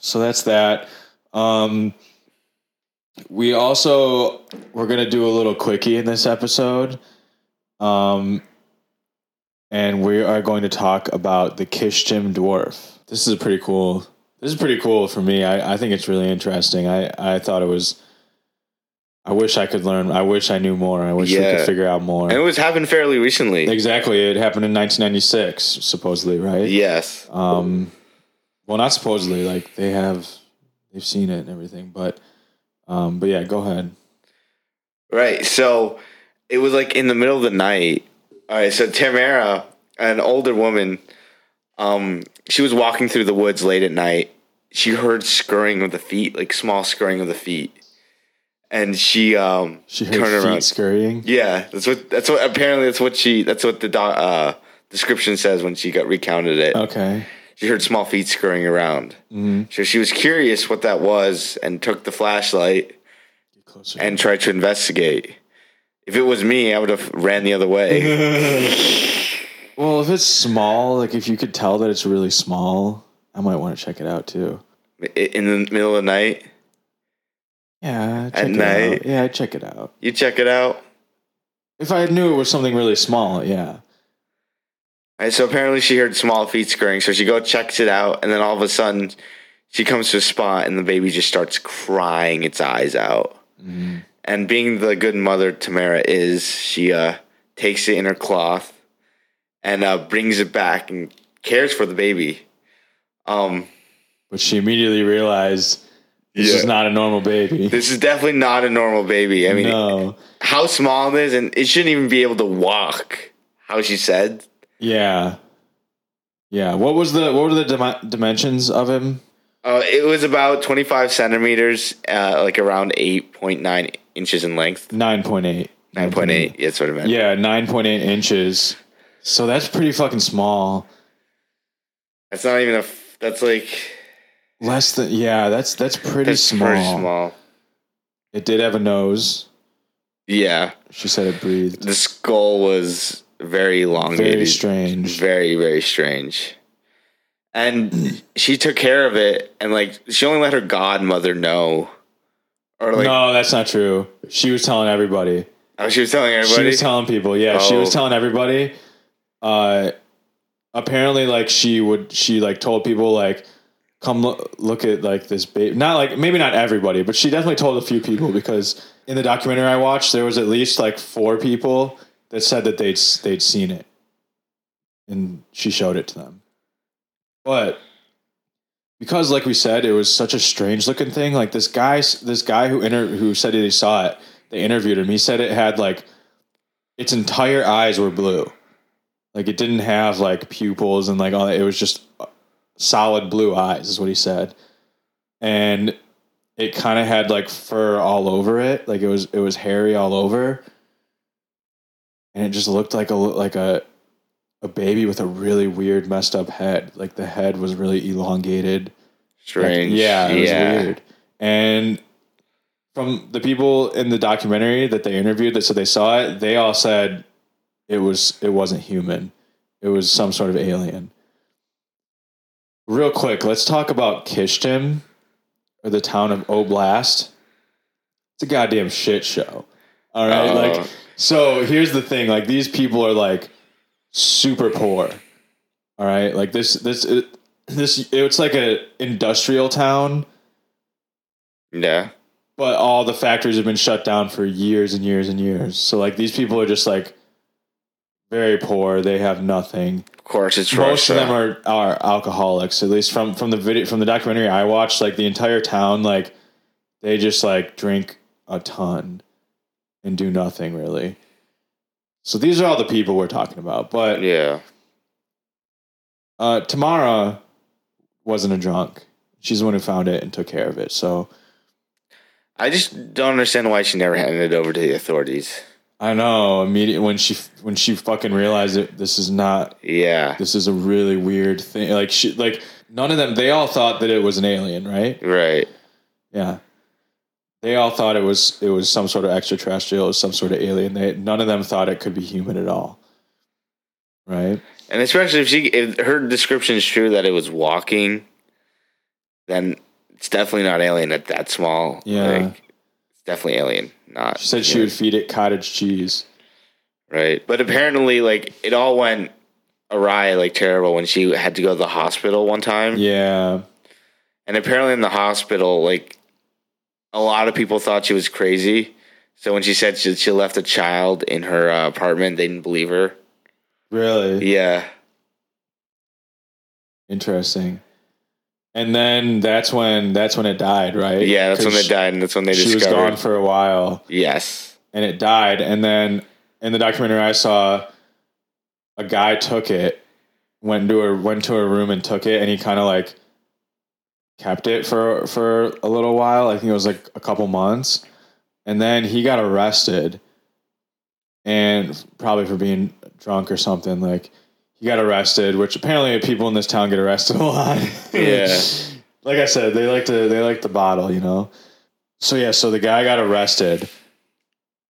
so that's that. Um, we also we're gonna do a little quickie in this episode. Um, and we are going to talk about the Kyshtym dwarf. This is a pretty cool. This is pretty cool for me. I, I think it's really interesting. I, I thought it was. I wish I could learn. I wish I knew more. I wish we could figure out more. and it was happened fairly recently. Exactly. It happened in 1996, supposedly, right? Yes, Um, well, not supposedly. Like they have, they've seen it and everything. But, um, but yeah, go ahead. right. So it was like in the middle of the night. All right. So Tamara, an older woman, um, she was walking through the woods late at night. She heard scurrying of the feet, like small scurrying of the feet, and she um She heard turned feet around. scurrying. Yeah, that's what. That's what. Apparently, that's what she. That's what the do, uh, description says when she got recounted it. Okay. She heard small feet scurrying around. So she was curious what that was, and took the flashlight and tried to investigate. If it was me, I would have ran the other way. well, if it's small, like if you could tell that it's really small, I might want to check it out too. In the middle of the night, Yeah, check it night? out. Yeah, check it out. you check it out. If I knew it was something really small, yeah. And so apparently, she heard small feet scurrying. So she go checks it out, and then all of a sudden, she comes to a spot, and the baby just starts crying its eyes out. And being the good mother Tamara is, she uh, takes it in her cloth and uh, brings it back and cares for the baby. Um, But she immediately realized this Yeah. is not a normal baby. this is definitely not a normal baby. I mean, no. how small it is, and it shouldn't even be able to walk. How she said, Yeah. Yeah. What was the what were the dim- dimensions of him? uh, it was about twenty five centimeters, uh, like around eight point nine inches in length. Nine point eight. Nine point eight. Yeah, that's what I meant. Yeah, nine point eight inches. So that's pretty fucking small. That's not even a f- That's like Less than yeah, that's that's pretty that's small. pretty small. It did have a nose. Yeah, She said it breathed. the skull was very elongated. Very strange. Very very strange. And she took care of it, and like she only let her godmother know, or like no, that's not true. She was telling everybody. oh, she was telling everybody. She was telling people. Yeah, she was Oh. telling everybody. Uh, apparently, like she would, she like told people like, come look, at like this baby. Not like maybe not everybody, but she definitely told a few people because in the documentary I watched, there was at least like four people that said that they'd they'd seen it, and she showed it to them. But because, like we said, it was such a strange looking thing. Like this guy, this guy who inter- who said he saw it, they interviewed him. He said it had like its entire eyes were blue. Like it didn't have like pupils and like all that. It was just uh, solid blue eyes, is what he said. And it kind of had like fur all over it. Like it was it was hairy all over. And it just looked like a like a a baby with a really weird messed up head. Like the head was really elongated. Like, Strange. yeah, it yeah. was weird. And from the people in the documentary that they interviewed that said they saw it, they all said it was it wasn't human. It was some sort of alien. Real quick, let's talk about Kyshtym or the town of Oblast. It's a goddamn shit show. All right, Oh. like so here's the thing, like these people are like super poor. All right, like this this it, this it's like a industrial town Yeah. but all the factories have been shut down for years and years and years. So like these people are just like very poor. They have nothing. Of course, it's Most Russia. of them are are alcoholics. At least from from the video from the documentary I watched, like the entire town, like they just like drink a ton and do nothing really. So these are all the people we're talking about. But Yeah. uh, Tamara wasn't a drunk. She's the one who found it and took care of it. So I just don't understand why she never handed it over to the authorities. I know immediately when she when she fucking realized it, this is not Yeah. this is a really weird thing. Like she like none of them they all thought that it was an alien, right? Right. Yeah. They all thought it was it was some sort of extraterrestrial, was some sort of alien. They none of them thought it could be human at all. Right? And especially if she if her description is true that it was walking, then it's definitely not alien at that small. Yeah. Like, definitely alien. Not She said she would feed it cottage cheese. right. But apparently like it all went awry, like terrible when she had to go to the hospital one time. Yeah. And apparently in the hospital, like a lot of people thought she was crazy. So when she said she, she left a child in her uh, apartment, they didn't believe her. Really? Yeah. Interesting. And then that's when that's when it died, right? Yeah, that's when it died and that's when they She was gone for a while. yes. and it died. And then in the documentary I saw, a guy took it, went to a went to her room and took it, and he kind of like kept it for for a little while. I think it was like a couple months, and then he got arrested, and probably for being drunk or something. Like he got arrested, which apparently people in this town get arrested a lot. Yeah. like I said, they like to they like the bottle, you know. So yeah, so the guy got arrested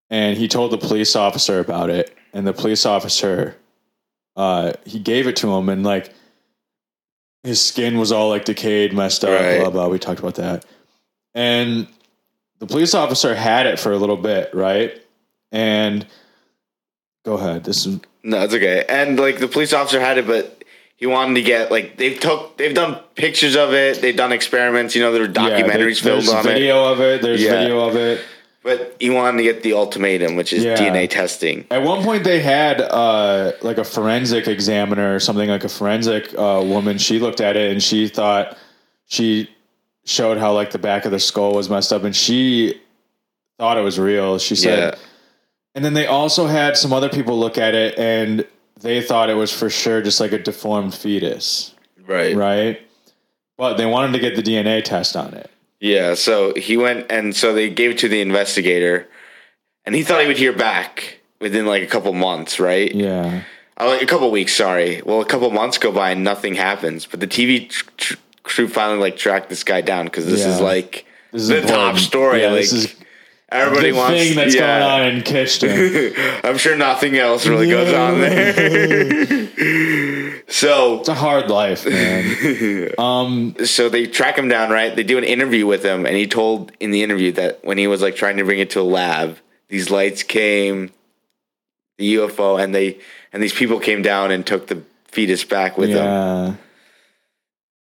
and he told the police officer about it and the police officer uh he gave it to him and like his skin was all like decayed messed up Right. blah blah we talked about that and the police officer had it for a little bit right and go ahead this is No, it's okay. And like the police officer had it, but he wanted to get like they've took they've done pictures of it, they've done experiments, you know, there were yeah, documentaries filmed there's on it. video of it there's Yeah. video of it But he wanted to get the ultimatum, which is Yeah. DNA testing. At one point, they had uh, like a forensic examiner or something like a forensic uh, woman. She looked at it and she thought she showed how like the back of the skull was messed up, and she thought it was real. She said, Yeah. And then they also had some other people look at it and they thought it was for sure just like a deformed fetus, Right. right? But they wanted to get the DNA test on it. Yeah. So he went and so they gave it to the investigator and he thought he would hear back within like a couple months, right? Yeah, like a couple weeks. Sorry. Well, a couple months go by and nothing happens. But the TV tr- tr- crew finally like tracked this guy down because this is like This is the important. top story. Yeah, like this is everybody the wants. thing that's yeah. going on in Kyshtym. I'm sure nothing else really goes on there. so it's a hard life, man. Um, so they track him down, right? They do an interview with him, and he told in the interview that when he was like trying to bring it to a lab, these lights came, the UFO, and they and these people came down and took the fetus back with them.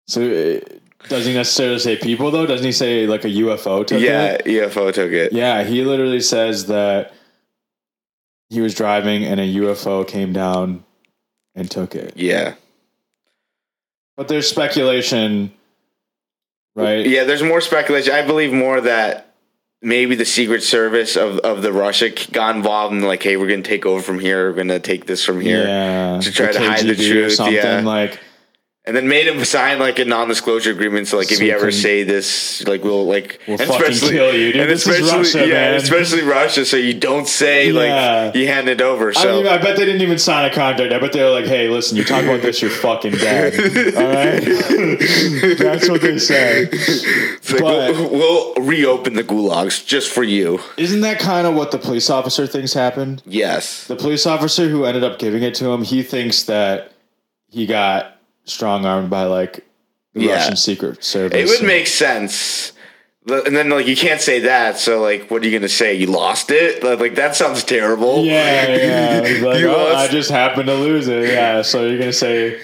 So uh, does he necessarily say people though? Doesn't he say like a UFO took Yeah, it? Yeah, UFO took it. Yeah, he literally says that he was driving and a UFO came down and took it. Yeah. But there's speculation, right? Yeah, there's more speculation. I believe more that maybe the Secret Service of, of the Russia got involved and like, hey, we're gonna take over from here. We're gonna take this from here, Yeah, To try to hide the truth, something yeah. like and then made him sign like a non-disclosure agreement. So like, if So you ever say this, like we'll like We'll fucking kill you, dude. And This is especially Russia, yeah, man. especially Russia. So you don't say Yeah. like you hand it over. I, So mean, I bet they didn't even sign a contract. I bet they were like, "Hey, listen, you talk about this, you're fucking dead." All right, that's what they said. like, but- we'll, we'll reopen the gulags just for you. Isn't that kind of what the police officer thinks happened? Yes. The police officer who ended up giving it to him, he thinks that he got strong armed by like the Yeah. Russian Secret Service. It would make sense. And then like you can't say that, so like what are you gonna say? You lost it? Like, that sounds terrible. Yeah, yeah. Like, oh, I just happened to lose it. Yeah. So you're gonna say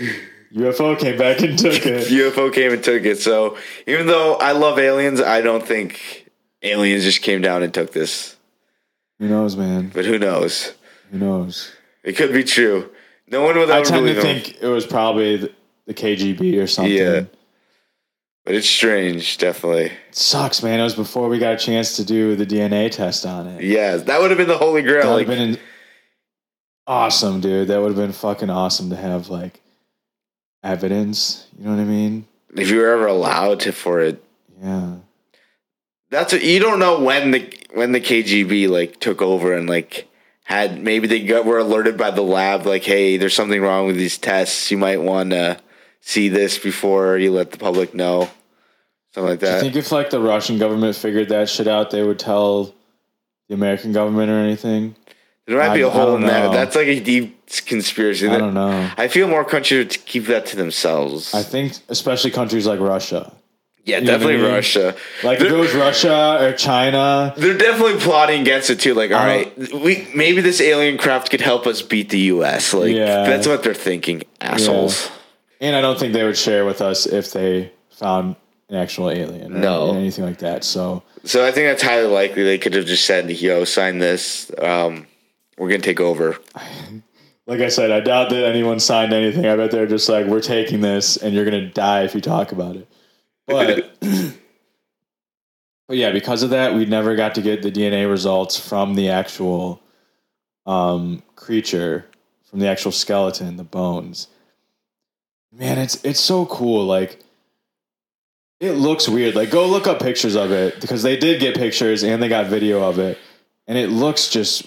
UFO came back and took it. UFO came and took it. So even though I love aliens, I don't think aliens just came down and took this. Who knows, man? But who knows? Who knows? It could be true. No one would I tend believe to them. think it was probably the, KGB or something. Yeah. But it's strange, definitely. It sucks, man. It was before we got a chance to do the DNA test on it. Yeah, that would have been the holy grail. That would Like, have been awesome, dude. That would have been fucking awesome to have like evidence. You know what I mean? if you were ever allowed to for it, Yeah. that's what you don't know when the when the KGB like took over and like had maybe they got were alerted by the lab like hey there's something wrong with these tests you might want to see this before you let the public know something like that. Do you think if like the Russian government figured that shit out, they would tell the American government or anything? there might be a hole in that that's like a deep conspiracy I don't know. I feel more countries would keep that to themselves I think especially countries like Russia. yeah know what I definitely mean? Russia Like if it was Russia or China, they're definitely plotting against it too. Like, all Uh-huh. we maybe this alien craft could help us beat the U.S. Like, Yeah. that's what they're thinking, assholes. And I don't think they would share with us if they found an actual alien or No. anything like that. So So I think that's highly likely they could have just said, "Yo, sign this. Um, we're gonna take over." like I said, I doubt that anyone signed anything. I bet they're just like, we're taking this and you're gonna die if you talk about it. But but yeah, because of that, we never got to get the DNA results from the actual um, creature, from the actual skeleton, the bones. Man, it's it's so cool. Like it looks weird. Like go look up pictures of it because they did get pictures and they got video of it, and it looks just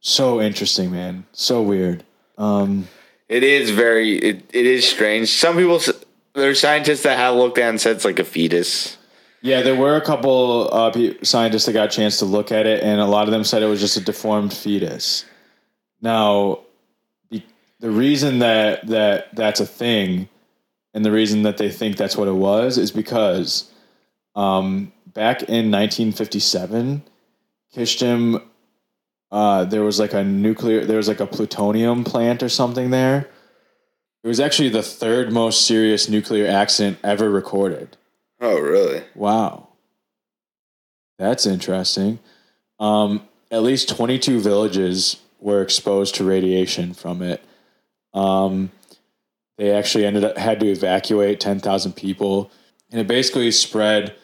so interesting, man. So weird. Um, It is very. It, it is strange. Some people, s- there are scientists that have looked at it and said it's like a fetus. Yeah, there were a couple uh, pe- scientists that got a chance to look at it, and a lot of them said it was just a deformed fetus. Now, the reason that that that's a thing, and the reason that they think that's what it was, is because um, back in 1957, Kyshtym, uh, there was like a nuclear, there was like a plutonium plant or something there. It was actually the third most serious nuclear accident ever recorded. Oh, really? Wow. That's interesting. Um, at least 22 villages were exposed to radiation from it. Um, they actually ended up had to evacuate 10,000 people, and it basically spread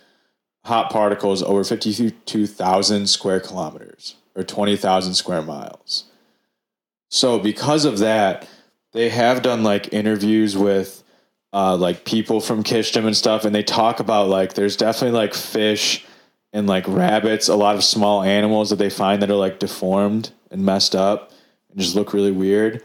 hot particles over 52,000 square kilometers or 20,000 square miles. So because of that, they have done like interviews with uh, like people from Kyshtym and stuff, and they talk about like there's definitely like fish and like rabbits, a lot of small animals that they find that are like deformed and messed up and just look really weird.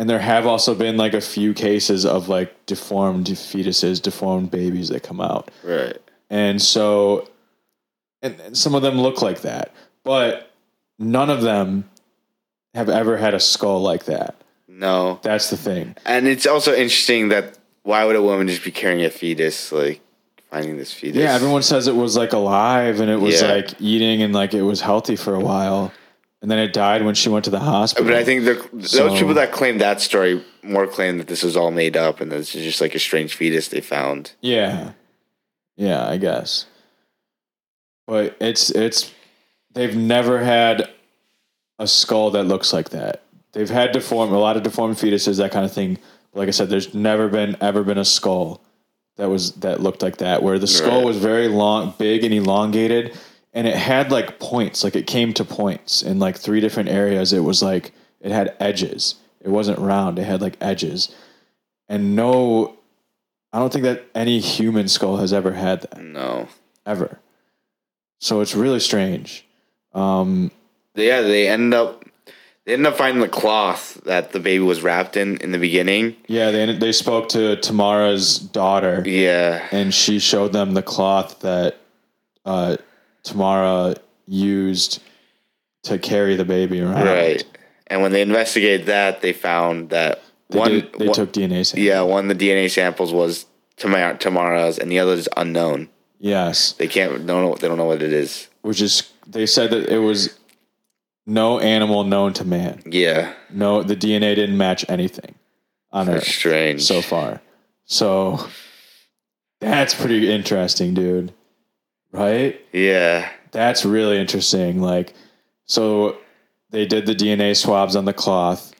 And there have also been like a few cases of like deformed fetuses, deformed babies that come out. Right. And so, and, and some of them look like that, but none of them have ever had a skull like that. No. That's the thing. And it's also interesting that why would a woman just be carrying a fetus, like finding this fetus? Yeah, everyone says it was like alive and it was Yeah. like eating and like it was healthy for a while. And then it died when she went to the hospital. But I think the, those So- people that claim that story more claim that this was all made up and this is just like a strange fetus they found. Yeah. Yeah, I guess. But it's it's they've never had a skull that looks like that. They've had deformed a lot of deformed fetuses, that kind of thing. But like I said, there's never been ever been a skull that was that looked like that, where the skull Right. was very long, big and elongated, and it had like points, like it came to points in like three different areas. It was like it had edges. It wasn't round, it had like edges. And no I don't think that any human skull has ever had that No. ever. So it's really strange. Um, Yeah, they end up they end up finding the cloth that the baby was wrapped in in the beginning. yeah, they they spoke to Tamara's daughter, Yeah. and she showed them the cloth that uh, Tamara used to carry the baby around. Right. And when they investigated that, they found that They, one, did, they one- took DNA samples. yeah, one of the DNA samples was Tamara, Tamara's, and the other is unknown. Yes, They can't don't know they don't know what it is. which is they said that it was no animal known to man. Yeah, No, the DNA didn't match anything on that's Earth. strange. so far. So that's pretty interesting, dude. Right? yeah, That's really interesting. Like, so they did the DNA swabs on the cloth,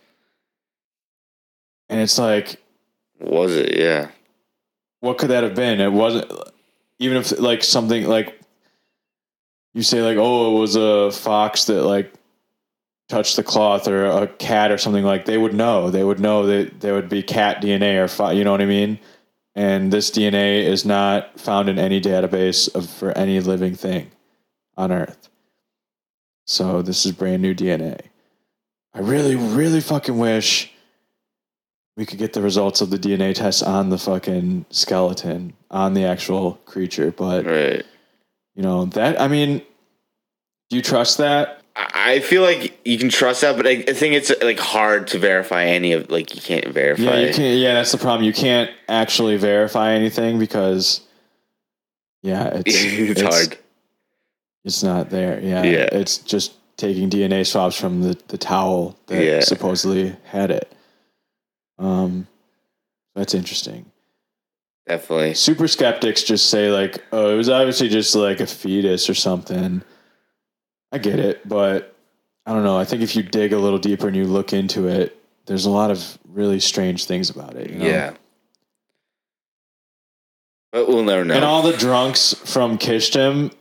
and it's like, was it? Yeah, what could that have been? It wasn't even if like something like you say like, oh, it was a fox that like touched the cloth or a cat or something like they would know. They would know that there would be cat DNA or fo- you know what I mean? And this DNA is not found in any database of for any living thing on earth. So this is brand new DNA. I really, really fucking wish we could get the results of the DNA test on the fucking skeleton, on the actual creature. But right. you know that I mean, do you trust that? I feel like you can trust that, but I, I think it's like hard to verify any of like you can't verify. Yeah, you can't. Yeah, that's the problem. You can't actually verify anything because, yeah, it's it's, hard. It's not there. Yeah, Yeah. It's just taking DNA swabs from the the towel that Yeah. supposedly had it. Um, that's interesting. Definitely. super skeptics just say like, oh, it was obviously just like a fetus or something. I get it, but I don't know. I think if you dig a little deeper and you look into it, there's a lot of really strange things about it. You know? Yeah. But we'll never know. And all the drunks from Kyshtym,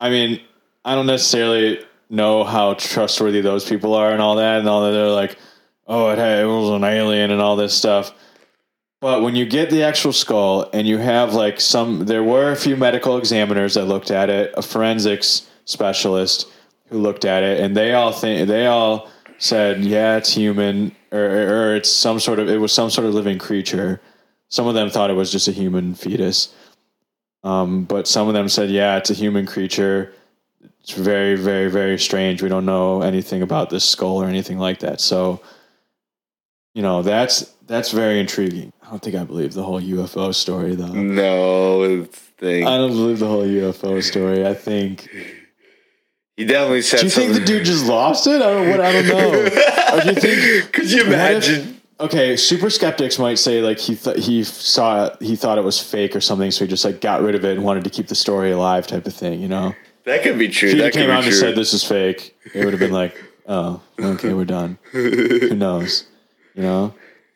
I mean, I don't necessarily know how trustworthy those people are and all that, and all that. They're like, oh, it, it was an alien and all this stuff. But when you get the actual skull and you have like some, there were a few medical examiners that looked at it, a forensics specialist who looked at it, and they all think they all said, yeah, it's human, or, or it's some sort of, it was some sort of living creature. Some of them thought it was just a human fetus. Um, but some of them said, yeah, it's a human creature. It's very, very, very strange. We don't know anything about this skull or anything like that. So, you know, that's that's very intriguing. I don't think I believe the whole UFO story though. no it's thing. I don't believe the whole UFO story. I think. He definitely said Do you think the dude just lost it? I don't. What I don't know. Do you think? Could you What if- imagine? okay, super skeptics might say like he th- he saw it, he thought it was fake or something, so he just like got rid of it and wanted to keep the story alive, type of thing. You know, that could be true. if he came out and said this is fake, it would have been like, oh, okay, we're done. Who knows? You know.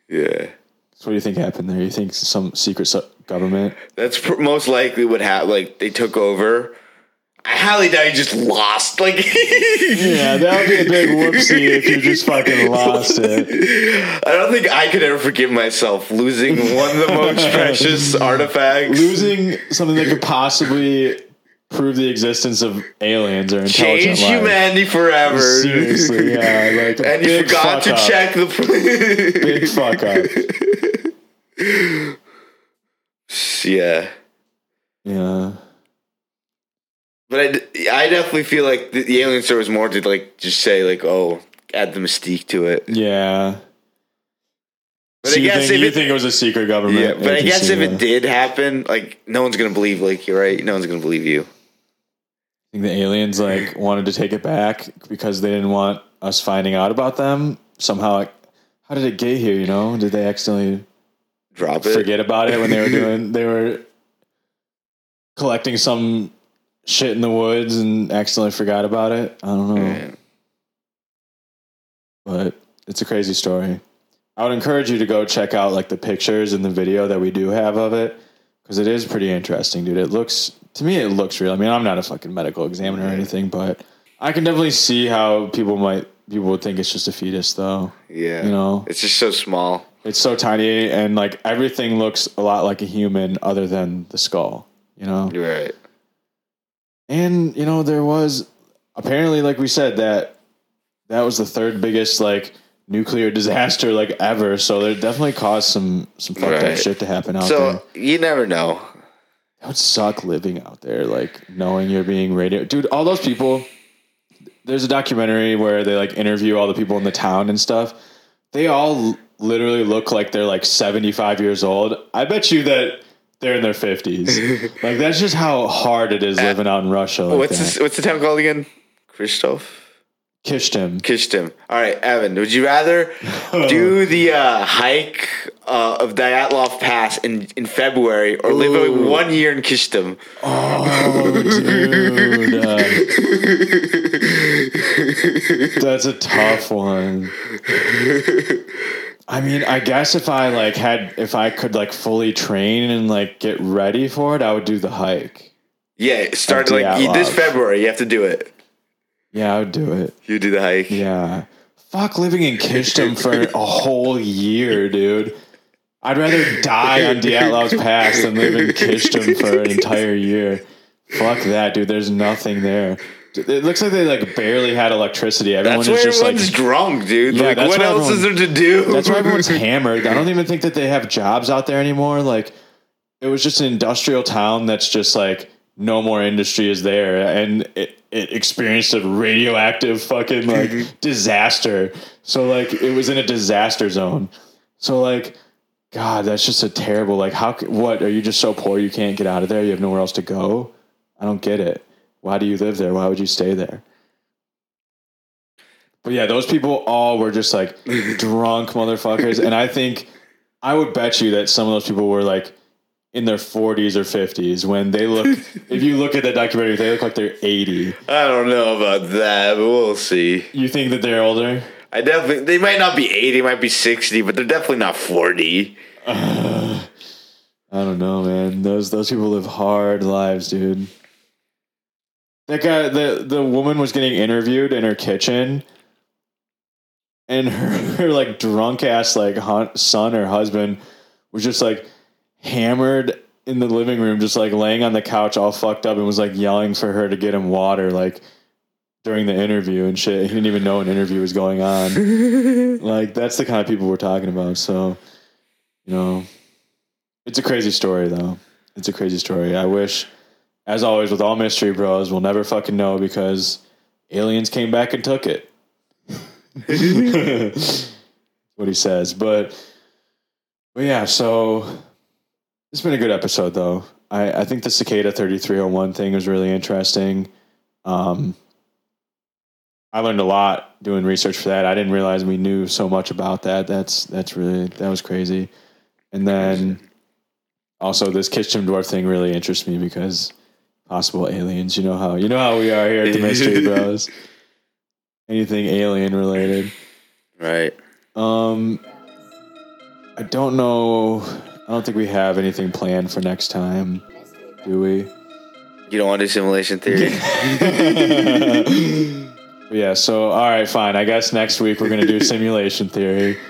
yeah. So what do you think happened there? You think some secret government? That's pr- most likely what happened. Like they took over. I highly doubt he just lost. Like Yeah, that would be a big whoopsie if you just fucking lost it. I don't think I could ever forgive myself losing one of the most precious artifacts. Losing something that could possibly prove the existence of aliens or intelligent Change life. humanity forever. Seriously, yeah, like and you forgot to up. check the. Big fuck up. yeah. Yeah. But I, I definitely feel like the, the alien story was more to like just say like oh add the mystique to it. Yeah. But So I you, guess think, if you it- think it was a secret government? Yeah, but I guess if yeah. it did happen, like no one's gonna believe like you're right. No one's gonna believe you. I think the aliens like wanted to take it back because they didn't want us finding out about them. Somehow, like, how did it get here? You know, did they accidentally Drop it. forget about it when they were doing? They were collecting some shit in the woods and accidentally forgot about it. I don't know, but it's a crazy story. I would encourage you to go check out like the pictures and the video that we do have of it because it is pretty interesting, dude. It looks to me, it looks real. I mean, I'm not a fucking medical examiner or anything, but I can definitely see how people might people would think it's just a fetus, though. Yeah. You know, It's just so small. it's so tiny and like everything looks a lot like a human other than the skull. You know, right. And you know there was apparently, like we said, that that was the third biggest like nuclear disaster like ever. So there definitely caused some some fucked up shit to happen out there. So you never know. That would suck living out there, like knowing you're being radio. Dude, all those people. There's a documentary where they like interview all the people in the town and stuff. They all literally look like they're like 75 years old. I bet you that they're in their 50s. like that's just how hard it is living out in Russia. Like what's this, what's the town called again? Christoph. Kyshtym. Kyshtym. All right, Evan. Would you rather do the uh, hike uh, of Dyatlov Pass in, in February or live Ooh. like, one year in Kyshtym? Oh, dude. uh, that's a tough one. I mean, I guess if I like had if I could like fully train and like get ready for it, I would do the hike. Yeah, start like you- this February. You have to do it. Yeah, I would do it. You do the hike. Yeah. Fuck living in Kyshtym for a whole year, dude. I'd rather die on Dyatlov's Pass than live in Kyshtym for an entire year. Fuck that, dude. There's nothing there. It looks like they like barely had electricity. Everyone That's is why just like drunk, dude. Yeah, like, what else is there to do? that's why everyone's hammered. I don't even think that they have jobs out there anymore. Like it was just an industrial town that's just like no more industry is there, and it it experienced a radioactive fucking like disaster. So like it was in a disaster zone. So like. God, that's just a terrible. Like, how? What are you just so poor you can't get out of there? You have nowhere else to go. I don't get it. Why do you live there? Why would you stay there? But yeah, those people all were just like drunk motherfuckers. And I think I would bet you that some of those people were like in their 40s or 50s when they look, if you look at the documentary, they look like they're 80. I don't know about that, but we'll see. You think that they're older? I definitely they might not be eighty, might be sixty, but they're definitely not forty. I don't know, man. Those those people live hard lives, dude. That guy, the the woman was getting interviewed in her kitchen, and her, her like drunk ass like hun- son or husband was just like hammered in the living room, just like laying on the couch, all fucked up, and was like yelling for her to get him water, like during the interview and shit. He didn't even know an interview was going on. like that's the kind of people we're talking about. So, you know, it's a crazy story though. It's a crazy story. I wish, as always with all mystery bros, we'll never fucking know because aliens came back and took it. what he says, but but yeah. So it's been a good episode though. I I think the cicada thirty three hundred one thing was really interesting. Um, I learned a lot doing research for that. I didn't realize we knew so much about that. That's that's really that was crazy. And then also this Kyshtym dwarf thing really interests me because possible aliens. You know how you know how we are here at the Mystery Bros. Anything alien related. Right. Um, I don't know. I don't think we have anything planned for next time, do we? You don't want to do simulation theory? yeah. So all right, fine. I guess next week we're gonna do simulation theory.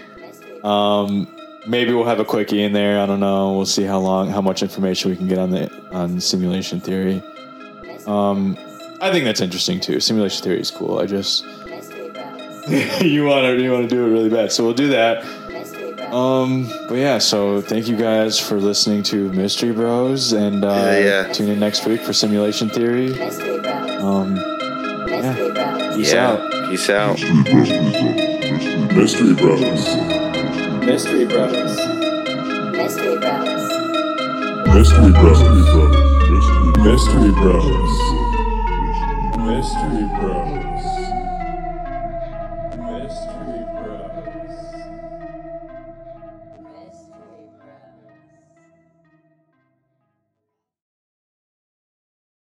Um, maybe we'll have a quickie in there. I don't know. We'll see how long, how much information we can get on the on simulation theory. Um, I think that's interesting too. Simulation theory is cool. I just you want to you want to do it really bad, so we'll do that. Um, but yeah, so thank you guys for listening to Mystery Bros, and uh, Yeah, yeah. tune in next week for Simulation Theory. Mystery Um, Mystery Bros. peace yeah. out. Peace out. Mystery Brothers. Mystery Bros. Mystery Brothers. Mystery Brothers. Mystery Brothers. Mystery Brothers. Mystery Brothers. Mystery Brothers.